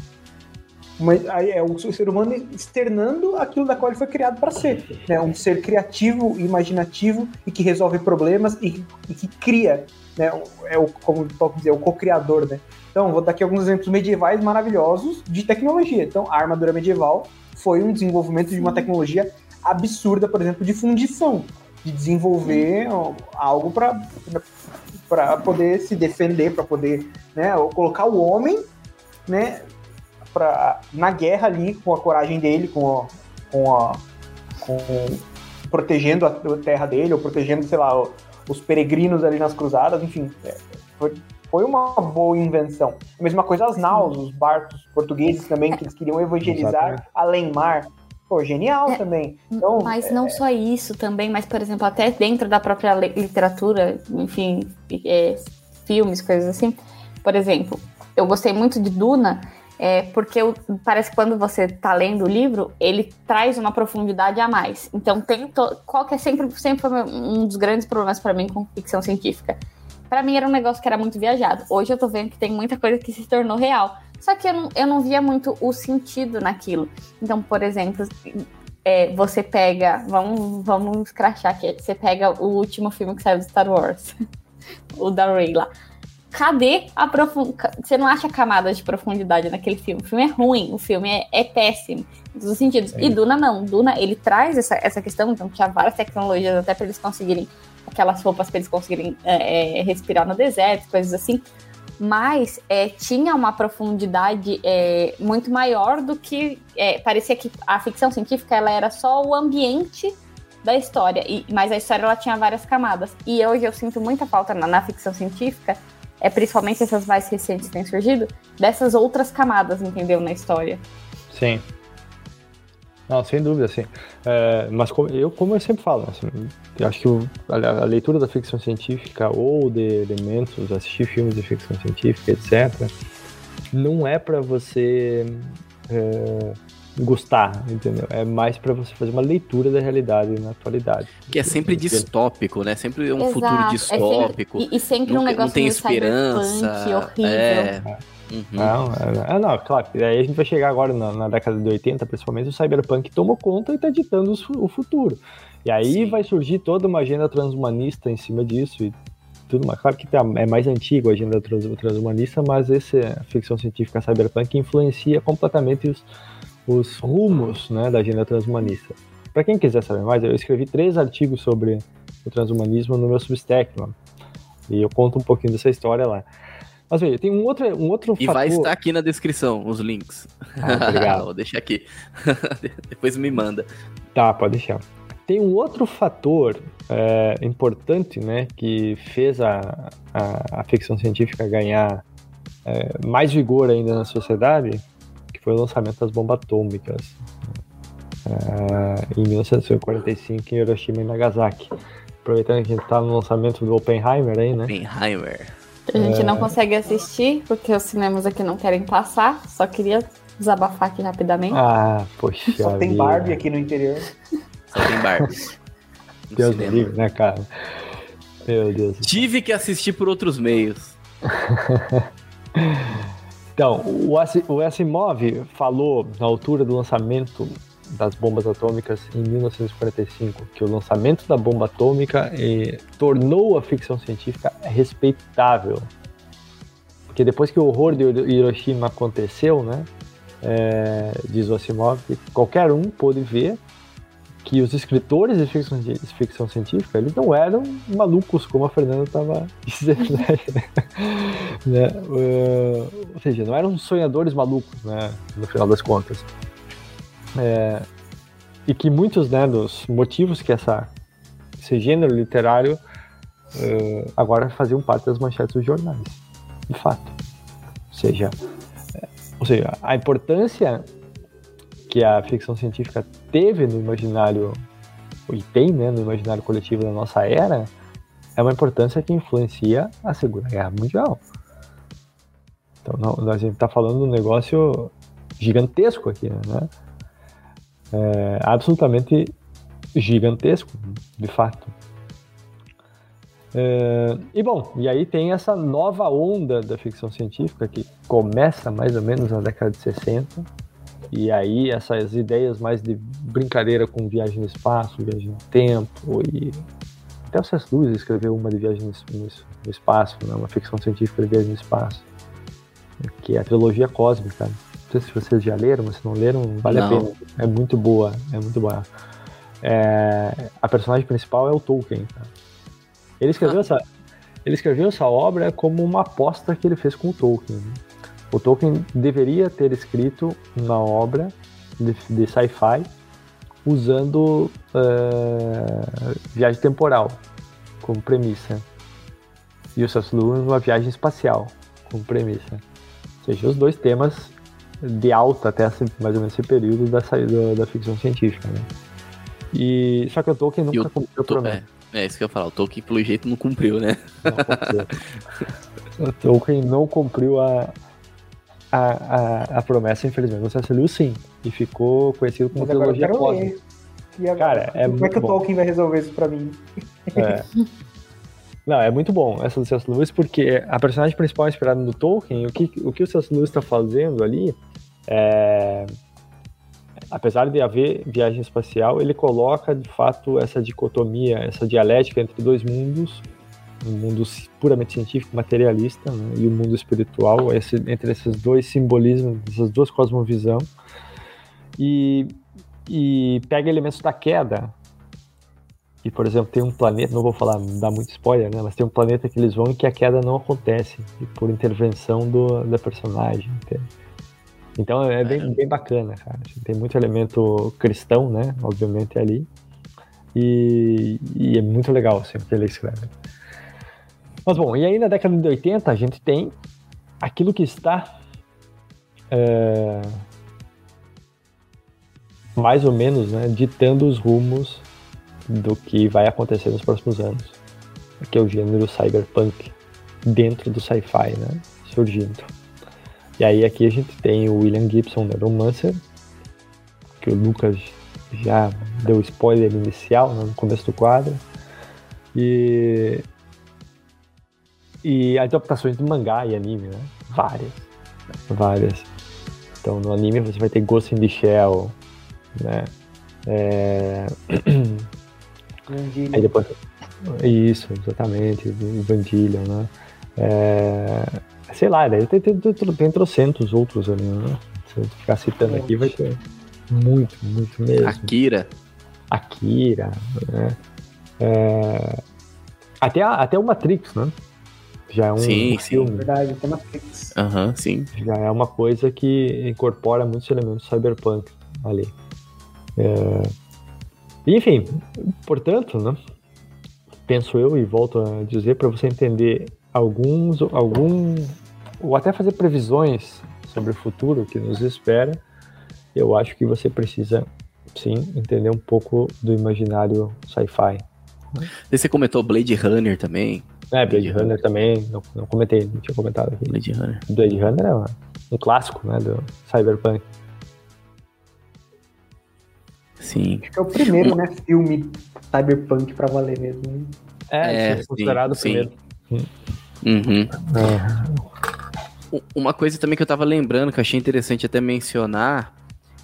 uma, é o ser humano externando aquilo da qual ele foi criado para ser, né? Um ser criativo, imaginativo e que resolve problemas e, e que cria, né? É o como posso dizer, o co-criador, né? Então, vou dar aqui alguns exemplos medievais maravilhosos de tecnologia. Então, a armadura medieval foi um desenvolvimento de uma tecnologia absurda, por exemplo, de fundição, de desenvolver algo para poder se defender, para poder né, colocar o homem né, pra, na guerra ali com a coragem dele, com a, com a com, protegendo a terra dele, ou protegendo, sei lá, os peregrinos ali nas cruzadas, enfim, é, foi, foi uma boa invenção. A mesma coisa as naus, os barcos portugueses também, que eles queriam evangelizar além mar. Pô, genial é, também. Então, mas não é... só isso também, mas, por exemplo, até dentro da própria literatura, enfim, é, filmes, coisas assim. Por exemplo, eu gostei muito de Duna, é, porque eu, parece que quando você está lendo o livro, ele traz uma profundidade a mais. Então, tem to, qual que é sempre, sempre um dos grandes problemas para mim com ficção científica para mim era um negócio que era muito viajado. Hoje eu tô vendo que tem muita coisa que se tornou real. Só que eu não, eu não via muito o sentido naquilo. Então, por exemplo, é, você pega. Vamos, vamos escrachar aqui. Você pega o último filme que saiu do Star Wars. o da Rey lá. Cadê a profundidade? Você não acha camadas de profundidade naquele filme? O filme é ruim, o filme é, é péssimo, em todos os sentidos. E Duna não. Duna, ele traz essa, essa questão, então tinha várias tecnologias até para eles conseguirem, aquelas roupas para eles conseguirem é, é, respirar no deserto, coisas assim. Mas é, tinha uma profundidade é, muito maior do que. É, parecia que a ficção científica ela era só o ambiente da história, e, mas a história ela tinha várias camadas. E hoje eu sinto muita falta na, na ficção científica é principalmente essas mais recentes que têm surgido, dessas outras camadas, entendeu, na história. Sim. Não, sem dúvida, sim. É, mas como, eu, como eu sempre falo, assim, eu acho que o, a, a, leitura da ficção científica ou de elementos, assistir filmes de ficção científica, etc., não é para você é, gostar, entendeu? É mais para você fazer uma leitura da realidade na atualidade. Que é sempre distópico, né? Sempre um Exato. futuro distópico. É sempre, e, e, sempre um negócio não tem esperança. horrível. É. Uhum. Não, é, é, não, claro. Aí a gente vai chegar agora na, na, década de 80, principalmente, o cyberpunk tomou conta e está ditando o, o futuro. E aí Sim. vai surgir toda uma agenda transhumanista em cima disso e tudo mais. Claro que tá, é mais antigo a agenda trans, transhumanista, mas essa ficção científica cyberpunk influencia completamente os, os rumos né, da agenda transhumanista. Para quem quiser saber mais, eu escrevi três artigos sobre o transhumanismo no meu Substack, mano. e eu conto um pouquinho dessa história lá. Mas veja, tem um outro, um outro e fator... vai estar aqui na descrição os links. Ah, obrigado. Vou deixar aqui. Depois me manda. Tá, pode deixar. Tem um outro fator é, importante, né, que fez a, a, a ficção científica ganhar é, mais vigor ainda na sociedade, foi o lançamento das bombas atômicas uh, em 1945 em Hiroshima e Nagasaki. Aproveitando que a gente está no lançamento do Oppenheimer aí, né? Oppenheimer. A gente é... não consegue assistir porque os cinemas aqui não querem passar. Só queria desabafar aqui rapidamente. Ah, poxa. Só tem Barbie aqui no interior. Só tem Barbie. Deus livre, né, cara? Meu Deus. Tive que assistir por outros meios. Então, o Asimov falou na altura do lançamento das bombas atômicas em 1945 que o lançamento da bomba atômica eh, tornou a ficção científica respeitável. Porque depois que o horror de Hiroshima aconteceu, né, é, diz o Asimov, qualquer um pôde ver que os escritores de ficção, de ficção científica eles não eram malucos como a Fernanda estava dizendo né? Uh, ou seja não eram sonhadores malucos né no final das contas. É, e que muitos né dos motivos que essa esse gênero literário uh, agora faziam parte das manchetes dos jornais de fato. Ou seja é, ou seja a importância que a ficção científica teve no imaginário, e tem né, no imaginário coletivo da nossa era, é uma importância que influencia a Segunda Guerra Mundial. Então, não, a gente está falando de um negócio gigantesco aqui, né? É, absolutamente gigantesco, de fato. É, e bom, e aí tem essa nova onda da ficção científica que começa mais ou menos na década de 60, e aí essas ideias mais de brincadeira com viagem no espaço, viagem no tempo e até o C.S. Lewis escreveu uma de viagem no, no espaço, né? uma ficção científica de viagem no espaço, que é a trilogia cósmica. Não sei se vocês já leram, mas se não leram, vale não. a pena. É muito boa, é muito boa. É, a personagem principal é o Tolkien. Tá? Ele escreveu ah. essa, ele escreveu essa obra como uma aposta que ele fez com o Tolkien. Né? O Tolkien deveria ter escrito uma obra de, de sci-fi usando uh, viagem temporal como premissa. E o. Lewis uma viagem espacial como premissa. Ou seja, os dois temas de alta até mais ou menos esse período da, da, da ficção científica. Né? E, só que o Tolkien nunca o, cumpriu promessa. É, é, isso que eu ia falar. O Tolkien, pelo jeito, não cumpriu, né? Não cumpriu. o Tolkien não cumpriu a, a, a, a promessa, infelizmente, você aceliu sim. E ficou conhecido como trilogia cósmica. Cara, é Como é que o Tolkien vai resolver isso pra mim? É. Não, é muito bom essa do C.S. Lewis, porque a personagem principal é inspirada no Tolkien, o que o, que o C.S. Lewis está fazendo ali é. Apesar de haver viagem espacial, ele coloca de fato essa dicotomia, essa dialética entre dois mundos um mundo puramente científico, materialista, né, e o mundo espiritual, esse, entre esses dois simbolismos, essas duas cosmovisões, e, e pega elementos da queda. E, por exemplo, tem um planeta, não vou falar, dar muito spoiler, né, mas tem um planeta que eles vão e que a queda não acontece, por intervenção do, da personagem. Entende? Então é bem, bem bacana, cara. Tem muito elemento cristão, né, obviamente, ali. E, e, é muito legal assim, o que ele escreve. Mas bom, e aí na década de 80 a gente tem aquilo que está é, mais ou menos né, ditando os rumos do que vai acontecer nos próximos anos, que é o gênero cyberpunk dentro do sci-fi, né, surgindo. E aí aqui a gente tem o William Gibson, Neuromancer, que o Lucas já deu spoiler inicial né, no começo do quadro. E, e adaptações do mangá e anime, né? Várias. Várias. Então no anime você vai ter Ghost in the Shell, né? É... Aí depois... Isso, exatamente, Evangelion, né? É... Sei lá, daí tem, tem, tem, tem trocentos outros ali, né? Se eu ficar citando aqui, vai ter. Muito, muito mesmo. Akira. Akira, né? É... Até, a, até o Matrix, né? Já é um, sim, filme. Sim. Verdade, até Matrix. Aham, uhum, sim. Já é uma coisa que incorpora muitos elementos cyberpunk ali. É... Enfim, portanto, né? Penso eu e volto a dizer para você entender alguns, algum, ou até fazer previsões sobre o futuro que nos espera eu acho que você precisa, sim, entender um pouco do imaginário sci-fi. Você comentou Blade Runner também. É, Blade, Runner, também, não, não, comentei, não tinha comentado aqui. Blade Runner. Blade Runner é um, um clássico, né, do cyberpunk. Sim. Acho que é o primeiro, né, filme cyberpunk pra valer mesmo. Né? É, é considerado sim, o primeiro. Sim. Uhum. É. Uma coisa também que eu tava lembrando, que eu achei interessante até mencionar,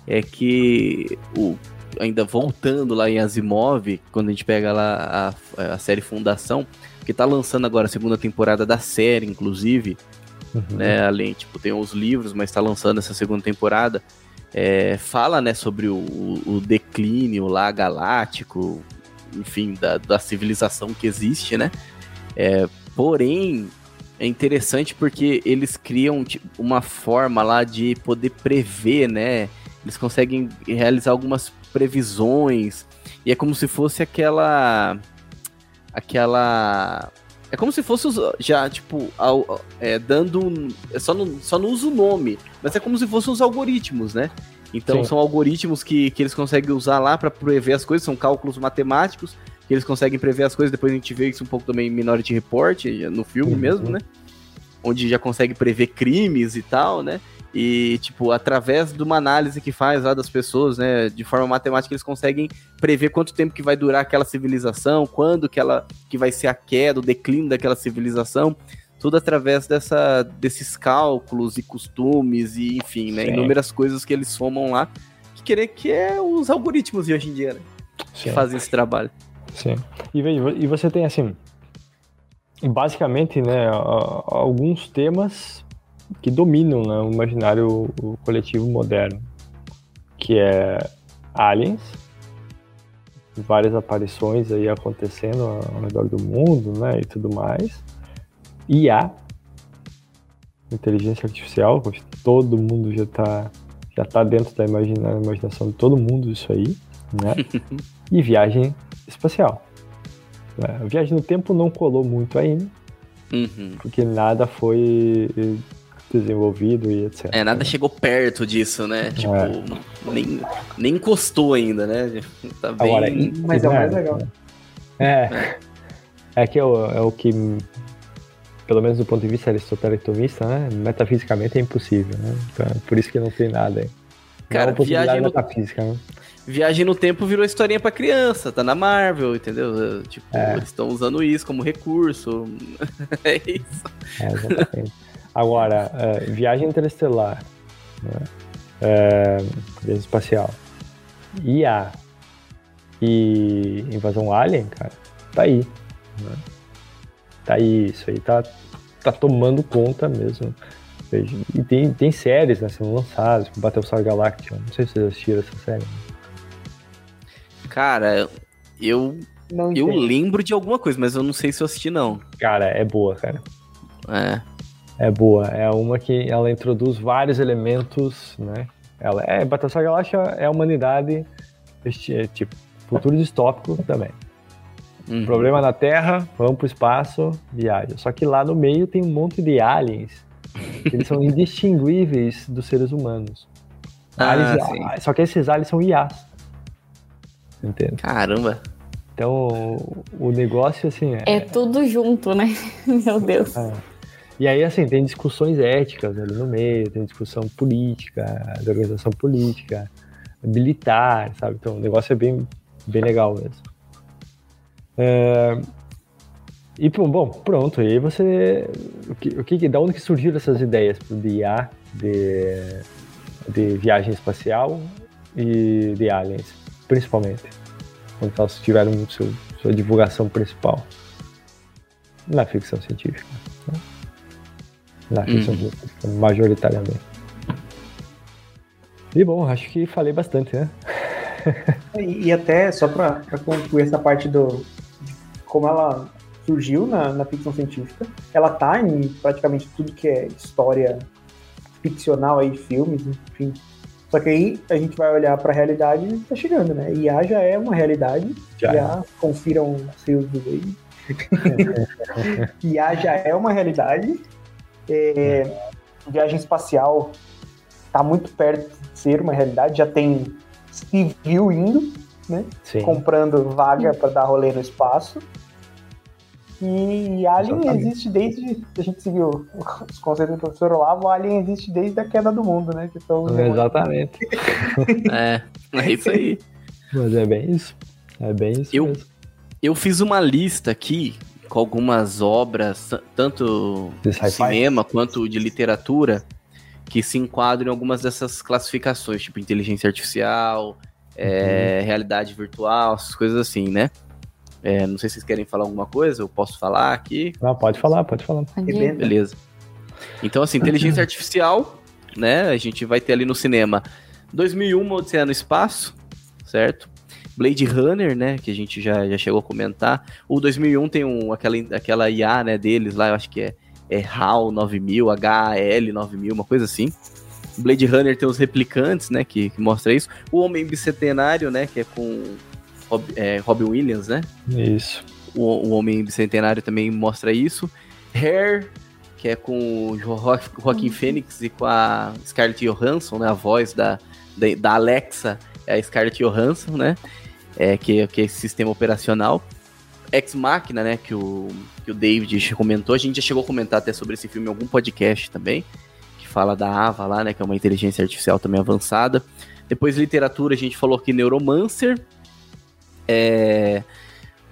é que o, ainda voltando lá em Asimov, quando a gente pega lá a, a série Fundação, que tá lançando agora a segunda temporada da série, inclusive, uhum. né? Além, tipo, tem os livros, mas tá lançando essa segunda temporada. É, fala, né, sobre o, o, declínio lá galáctico, enfim, da, da civilização que existe, né? É, porém, é interessante porque eles criam tipo, uma forma lá de poder prever, né? Eles conseguem realizar algumas previsões. E é como se fosse aquela. Aquela. É como se fosse já, tipo, ao, é, dando. É só, não, só não usa o nome, mas é como se fossem os algoritmos, né? Então Sim. são algoritmos que, que eles conseguem usar lá para prever as coisas, são cálculos matemáticos, que eles conseguem prever as coisas. Depois a gente vê isso um pouco também em Minority Report, no filme uhum. mesmo, né? Onde já consegue prever crimes e tal, né? E, tipo, através de uma análise que faz lá das pessoas, né, de forma matemática, eles conseguem prever quanto tempo que vai durar aquela civilização, quando que ela que vai ser a queda, o declínio daquela civilização, tudo através dessa, desses cálculos e costumes e, enfim, né, inúmeras coisas que eles somam lá, que querer que é os algoritmos de hoje em dia, né, que fazem esse trabalho. Sim. E, e você tem, assim, basicamente, né, alguns temas que dominam né, o imaginário coletivo moderno, que é aliens, várias aparições aí acontecendo ao redor do mundo, né, e tudo mais. IA, inteligência artificial, todo mundo já está já tá dentro da imaginação de todo mundo isso aí, né? e viagem espacial. A viagem no tempo não colou muito ainda, uhum. porque nada foi desenvolvido e etc. É, nada chegou perto disso, né? Tipo, é. nem, nem encostou ainda, né? Tá bem... Agora, mas é o mais legal. É. É que é o, é o que, pelo menos do ponto de vista aristotelestomista, né? Metafisicamente é impossível, né? Então, por isso que não tem nada aí. Cara, é viagem no... metafísica, né? Viagem no tempo virou historinha pra criança, tá na Marvel, entendeu? Tipo, é. eles estão usando isso como recurso. é isso. É, exatamente. Agora, é, viagem interestelar, né? é, viagem espacial, IA e invasão alien, cara, tá aí. Né? tá aí, isso aí tá, tá tomando conta mesmo. E tem, tem séries né, sendo lançadas, tipo Battlestar Galactica. Não sei se vocês assistiram essa série. Cara, eu. Não eu lembro de alguma coisa, mas eu não sei se eu assisti, não. Cara, é boa, cara. É. É boa. É uma que ela introduz vários elementos, né? Ela é Battlestar Galactica é a humanidade, é, tipo, futuro distópico também. Uhum. Problema na Terra, vamos pro espaço, viaja. Só que lá no meio tem um monte de aliens. eles são indistinguíveis dos seres humanos. Ah, aliens, só que esses aliens são IAs. Entende? Caramba. Então, o negócio, assim... É, é tudo junto, né? Meu Deus. É. E aí, assim, tem discussões éticas ali no meio, tem discussão política, de organização política, militar, sabe? Então, o negócio é bem, bem legal mesmo. É... E, bom, pronto, aí você... O que, o que, da onde que surgiram essas ideias de IA, de, de viagem espacial e de aliens, principalmente? Quando elas tiveram seu, sua divulgação principal na ficção científica na questão uhum. majoritariamente. E bom, acho que falei bastante, né? e, e, até, só para concluir essa parte do como ela surgiu na, na ficção científica, ela tá em praticamente tudo que é história ficcional aí, filmes, enfim. Só que aí a gente vai olhar para a realidade e tá chegando, né? IA já é uma realidade. Já, já confiram os seus do Wave. IA já é uma realidade. É, viagem espacial está muito perto de ser uma realidade, já tem civil indo, né? Sim. Comprando vaga para dar rolê no espaço. E Alien Exatamente. existe desde. A gente seguiu os conceitos do professor Olavo, Alien existe desde a queda do mundo, né? São Exatamente. é, é isso aí. Mas é bem isso. É bem isso eu, mesmo. Eu fiz uma lista aqui com algumas obras, tanto de cinema quanto de literatura, que se enquadram em algumas dessas classificações, tipo inteligência artificial, é, uhum. realidade virtual, essas coisas assim, né? É, não sei se vocês querem falar alguma coisa, eu posso falar aqui? Não, pode falar, pode falar. Beleza. Então, assim, inteligência artificial, né? A gente vai ter ali no cinema 2001, Odisseia no Espaço, certo? Blade Runner, né, que a gente já, já chegou a comentar. O 2001 tem um, aquela, aquela IA, né, deles lá, eu acho que é, é HAL 9000, HAL 9000, uma coisa assim. Blade Runner tem os replicantes, né, que, que mostra isso. O Homem Bicentenário, né, que é com Rob, é, Robin Williams, né? Isso. O, o Homem Bicentenário também mostra isso. Hair, que é com o Joaquim Fênix e com a Scarlett Johansson, né, a voz da, da, da Alexa, é a Scarlett Johansson, né? É, que, que é esse sistema operacional. Ex Machina, né, que o, que o David comentou, a gente já chegou a comentar até sobre esse filme em algum podcast também, que fala da Ava lá, né, que é uma inteligência artificial também avançada. Depois literatura, a gente falou aqui Neuromancer, é,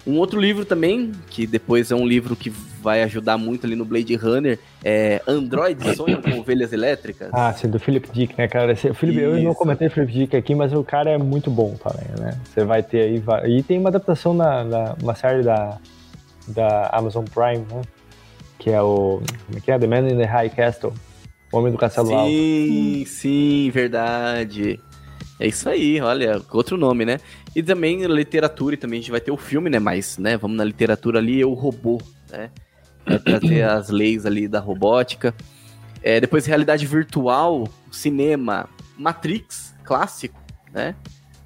um outro livro também, que depois é um livro que vai ajudar muito ali no Blade Runner, é Android Sonham com Ovelhas Elétricas. Ah, sim, do Philip Dick, né, cara? Esse, Philip, eu não comentei Philip Dick aqui, mas o cara é muito bom também, né? Você vai ter aí. E tem uma adaptação na, na uma série da, da Amazon Prime, né? Que é o. Como é que é? The Man in the High Castle. O Homem do Castelo Alto. Sim, sim, verdade. É isso aí, olha, outro nome, né? E também literatura, e também a gente vai ter o filme, né? Mas, né, vamos na literatura ali, o robô, né? Vai trazer as leis ali da robótica. É, depois, realidade virtual, cinema, Matrix, clássico, né?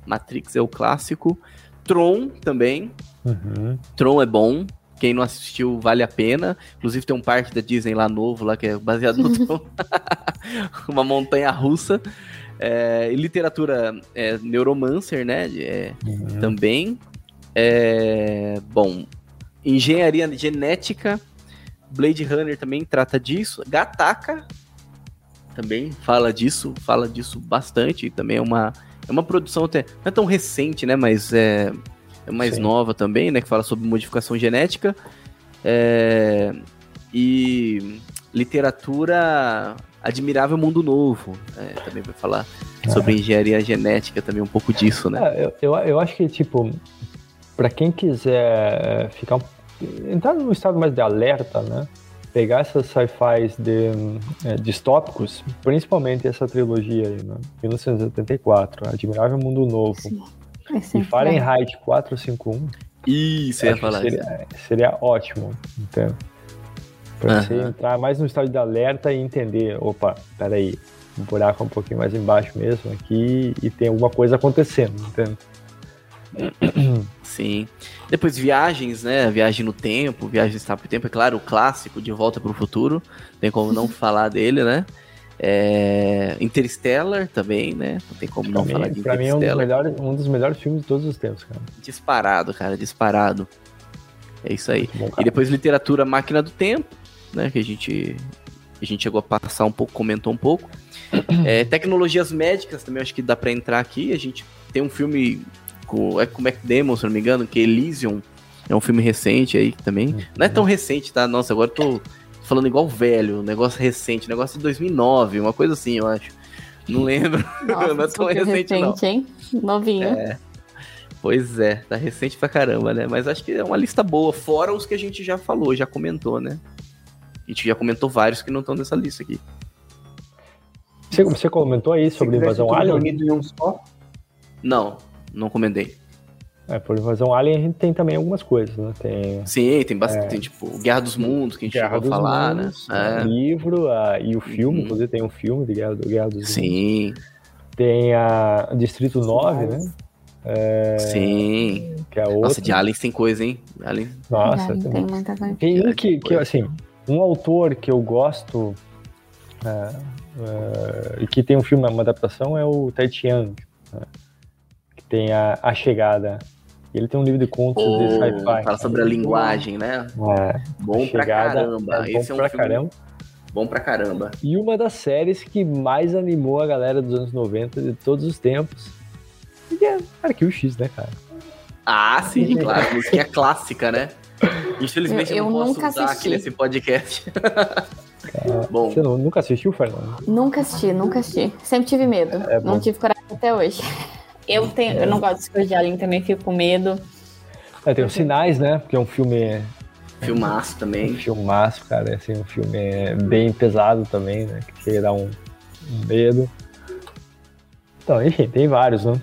Matrix é o clássico. Tron também. Uhum. Tron é bom. Quem não assistiu, vale a pena. Inclusive tem um parque da Disney lá novo, lá que é baseado no Tron. Uma montanha russa. É, literatura é, neuromancer, né? É, uhum. Também. É, bom, engenharia genética. Blade Runner também trata disso. Gataca também fala disso, fala disso bastante. Também é uma, é uma produção até não é tão recente, né? Mas é, é mais Sim. nova também, né? Que fala sobre modificação genética. É, e literatura Admirável Mundo Novo, né? também vai falar sobre engenharia genética, também um pouco disso, né? É, eu, eu, eu acho que, tipo, para quem quiser ficar um entrar num estado mais de alerta, né? Pegar essas sci-fis de, é, distópicos, principalmente essa trilogia aí, né? 1984, Admirável Mundo Novo. Sim. E Fahrenheit 451. Isso, ia falar seria, seria ótimo, então. Pra uhum. você entrar mais no estado de alerta e entender, opa, peraí, o buraco um pouquinho mais embaixo mesmo aqui e tem alguma coisa acontecendo, entende? Sim. Depois viagens, né? Viagem no tempo, viagem no espaço-tempo, é claro, o clássico de Volta para o Futuro, tem como não falar dele, né? É... Interstellar também, né? Não tem como não mim, falar de Pra mim é um dos, melhores, um dos melhores filmes de todos os tempos, cara. Disparado, cara, disparado. É isso aí. Bom, e depois literatura Máquina do Tempo, né? Que a gente, a gente chegou a passar um pouco, comentou um pouco. É, tecnologias médicas também acho que dá para entrar aqui. A gente tem um filme com, é com Mac Damon, se não me engano, que é Elysium. É um filme recente aí também. Uhum. Não é tão recente, tá? Nossa, agora eu tô falando igual velho, um negócio recente, negócio de 2009, uma coisa assim, eu acho. Não lembro. Nossa, não é tão recente, recente, não. Hein? Novinho. É. Pois é, tá recente pra caramba, né? Mas acho que é uma lista boa, fora os que a gente já falou, já comentou, né? A gente já comentou vários que não estão nessa lista aqui. Você, você comentou aí sobre invasão alien? Em um só? Não, não comentei. É, por invasão alien a gente tem também algumas coisas, né? Tem, Sim, tem bastante, é, tem, tipo, Guerra dos Mundos, que a gente Guerra chegou a falar, né? Mundos, né? É. livro a, e o filme, uhum. inclusive tem um filme de Guerra, do, Guerra dos Sim. Mundos. Sim. Tem a Distrito 9, né? É, Sim. Que é outra. Nossa, de Aliens tem coisa, hein? Alien. Nossa, tem, tem muita coisa. Tem um que, que, assim, um autor que eu gosto é, é, e que tem um filme, uma adaptação, é o Ted Chiang, né? que tem a, a Chegada. Ele tem um livro de contos oh, de sci-fi. Fala sobre a linguagem, né? É, bom pra caramba. É bom Esse é um pra filme caramba. bom pra caramba. E uma das séries que mais animou a galera dos anos 90 de todos os tempos. E é Arquivo X, né, cara? Ah, sim, claro. Música clássica, né? Infelizmente eu, eu não posso usar aqui nesse podcast. Bom. Você não, nunca assistiu, Fernando? Nunca assisti, nunca assisti. Sempre tive medo. É não tive coragem até hoje. Eu, tenho, é. eu não gosto de coisa de alien, também fico com medo. É, tem os sinais, né? Porque é um filme. Filmaço também. Um filmaço, cara. É assim, um filme bem pesado também, né? Que chega a dar um, um medo. Então, enfim, tem vários, né?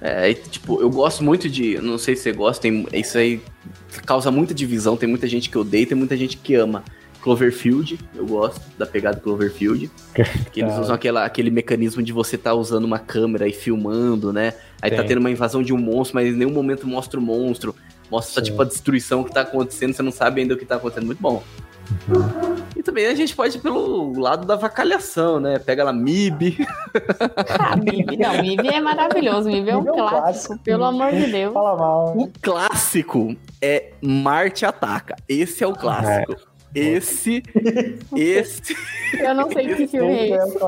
É, tipo, eu gosto muito de. Não sei se você gosta, tem, isso aí causa muita divisão. Tem muita gente que odeia, tem muita gente que ama. Cloverfield, eu gosto da pegada Cloverfield. que eles usam aquela, aquele mecanismo de você estar tá usando uma câmera e filmando, né? Aí tá Sim. tá tendo uma invasão de um monstro, mas em nenhum momento mostra o monstro. Mostra só, tipo, a destruição que tá acontecendo, você não sabe ainda o que tá acontecendo. Muito bom. Uhum. E também a gente pode ir pelo lado da vacalhação, né? Pega lá MIB. Ah, MIB, não, MIB é maravilhoso. MIB é um, MIB é um clássico, clássico, pelo amor de Deus. Fala mal. O clássico é Marte Ataca. Esse é o clássico. É. Esse. esse. Eu não sei que filme é esse.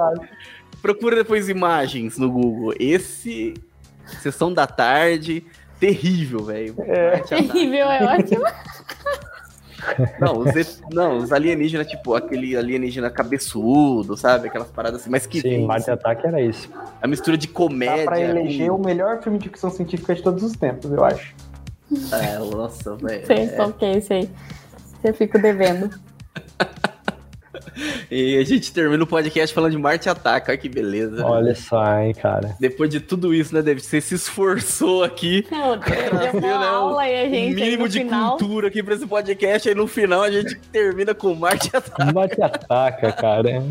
Procura depois imagens no Google. Esse. Sessão da tarde. Terrível, velho. É. Terrível, é ótimo. Não os, não, os alienígenas, tipo, aquele alienígena cabeçudo, sabe? Aquelas paradas assim, mas que. Sim, Marte Ataque era isso. A mistura de comédia. Dá pra eleger com... o melhor filme de ficção científica de todos os tempos, eu acho. É, nossa, velho. Sei é... que é esse aí. Eu fico devendo. E a gente termina o podcast falando de Marte Ataca, olha que beleza. Olha só, hein, cara. Depois de tudo isso, né, Deve Você se esforçou aqui. Meu Deus, deu uma né, aula e a gente. Mínimo de final... cultura aqui pra esse podcast, aí no final a gente termina com Marte Ataca. Marte Ataca, cara.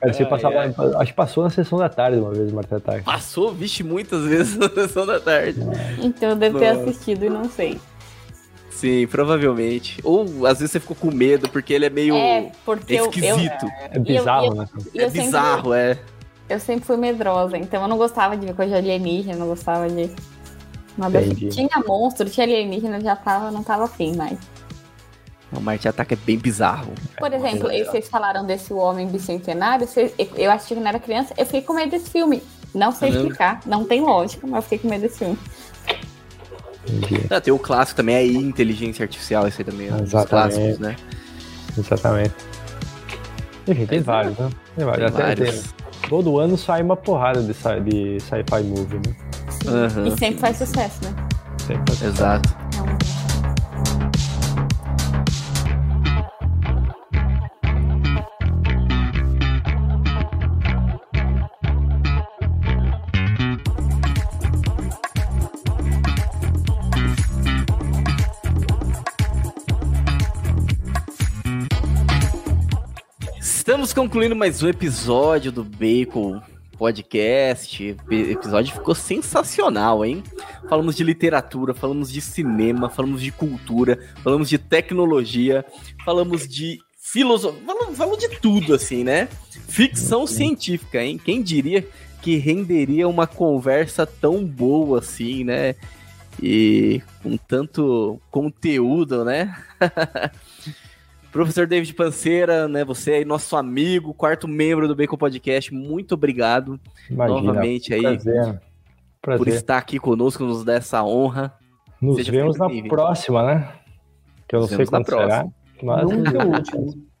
Cara, você passava, acho que passou na sessão da tarde uma vez, Marte Ataca. Passou, vixe, muitas vezes na sessão da tarde. Então eu devo ter assistido e não sei. Sim, provavelmente. Ou às vezes você ficou com medo, porque ele é meio é, esquisito. Eu, eu, é bizarro, eu, né? é bizarro, sempre, é. Eu sempre fui medrosa, então eu não gostava de ver coisa de alienígena, não gostava de. Nada assim. Tinha monstro, tinha alienígena, já tava, não tava afim mais. O Marte Ataque é bem bizarro. Por exemplo, é vocês falaram desse Homem Bicentenário, eu assisti quando era criança, eu fiquei com medo desse filme. Não sei explicar, não tem lógica, mas eu fiquei com medo desse filme. Ah, tem o clássico também, a inteligência artificial, esse aí também, é Exatamente. clássicos, né? Exatamente. Enfim, tem vários, né? Tem vários. Tem Até vários. Tem. Todo ano sai uma porrada de, sci, de sci-fi movie, né? Uhum. E sempre faz sucesso, né? Sempre faz sucesso. Exato. Concluindo mais um episódio do Bacon Podcast. O episódio ficou sensacional, hein? Falamos de literatura, falamos de cinema, falamos de cultura, falamos de tecnologia, falamos de filosofia, falamos, falamos de tudo, assim, né? Ficção científica, hein? Quem diria que renderia uma conversa tão boa assim, né? E com tanto conteúdo, né? Professor David Panceira, né? Você aí, nosso amigo, quarto membro do Bacon Podcast, muito obrigado Imagina, novamente aí prazer, prazer. por estar aqui conosco, nos dar essa honra. Nos Seja vemos na próxima, né? Que eu não sei quando será, mas... Nunca é último.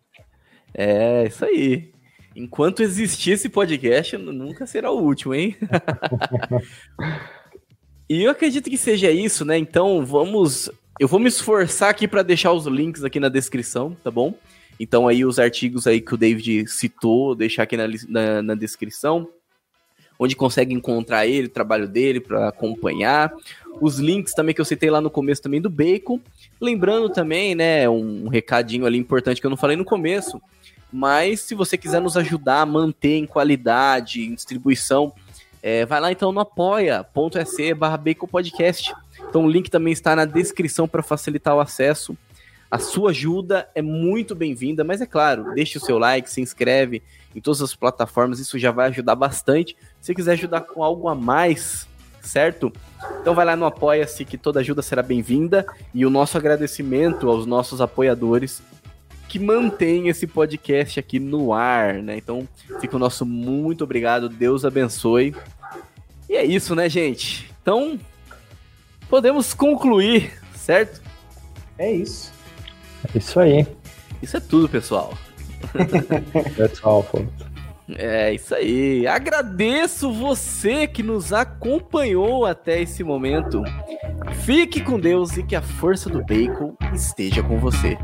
É, isso aí. Enquanto existir esse podcast, nunca será o último, hein? e eu acredito que seja isso, né? Então, vamos eu vou me esforçar aqui para deixar os links aqui na descrição, tá bom? Então aí os artigos aí que o David citou, deixar aqui na, na, na descrição, onde consegue encontrar ele, o trabalho dele para acompanhar. Os links também que eu citei lá no começo também do Bacon. Lembrando também, né, um recadinho ali importante que eu não falei no começo, mas se você quiser nos ajudar a manter em qualidade, em distribuição, é, vai lá então no apoia.se barra Bacon Podcast. Então o link também está na descrição para facilitar o acesso. A sua ajuda é muito bem-vinda, mas é claro, deixe o seu like, se inscreve em todas as plataformas, isso já vai ajudar bastante. Se quiser ajudar com algo a mais, certo? Então vai lá no Apoia-se que toda ajuda será bem-vinda e o nosso agradecimento aos nossos apoiadores que mantêm esse podcast aqui no ar, né? Então fica o nosso muito obrigado, Deus abençoe. E é isso, né, gente? Então, podemos concluir, certo? É isso. É isso aí. Isso é tudo, pessoal. Pessoal, É isso aí. Agradeço você que nos acompanhou até esse momento. Fique com Deus e que a força do bacon esteja com você.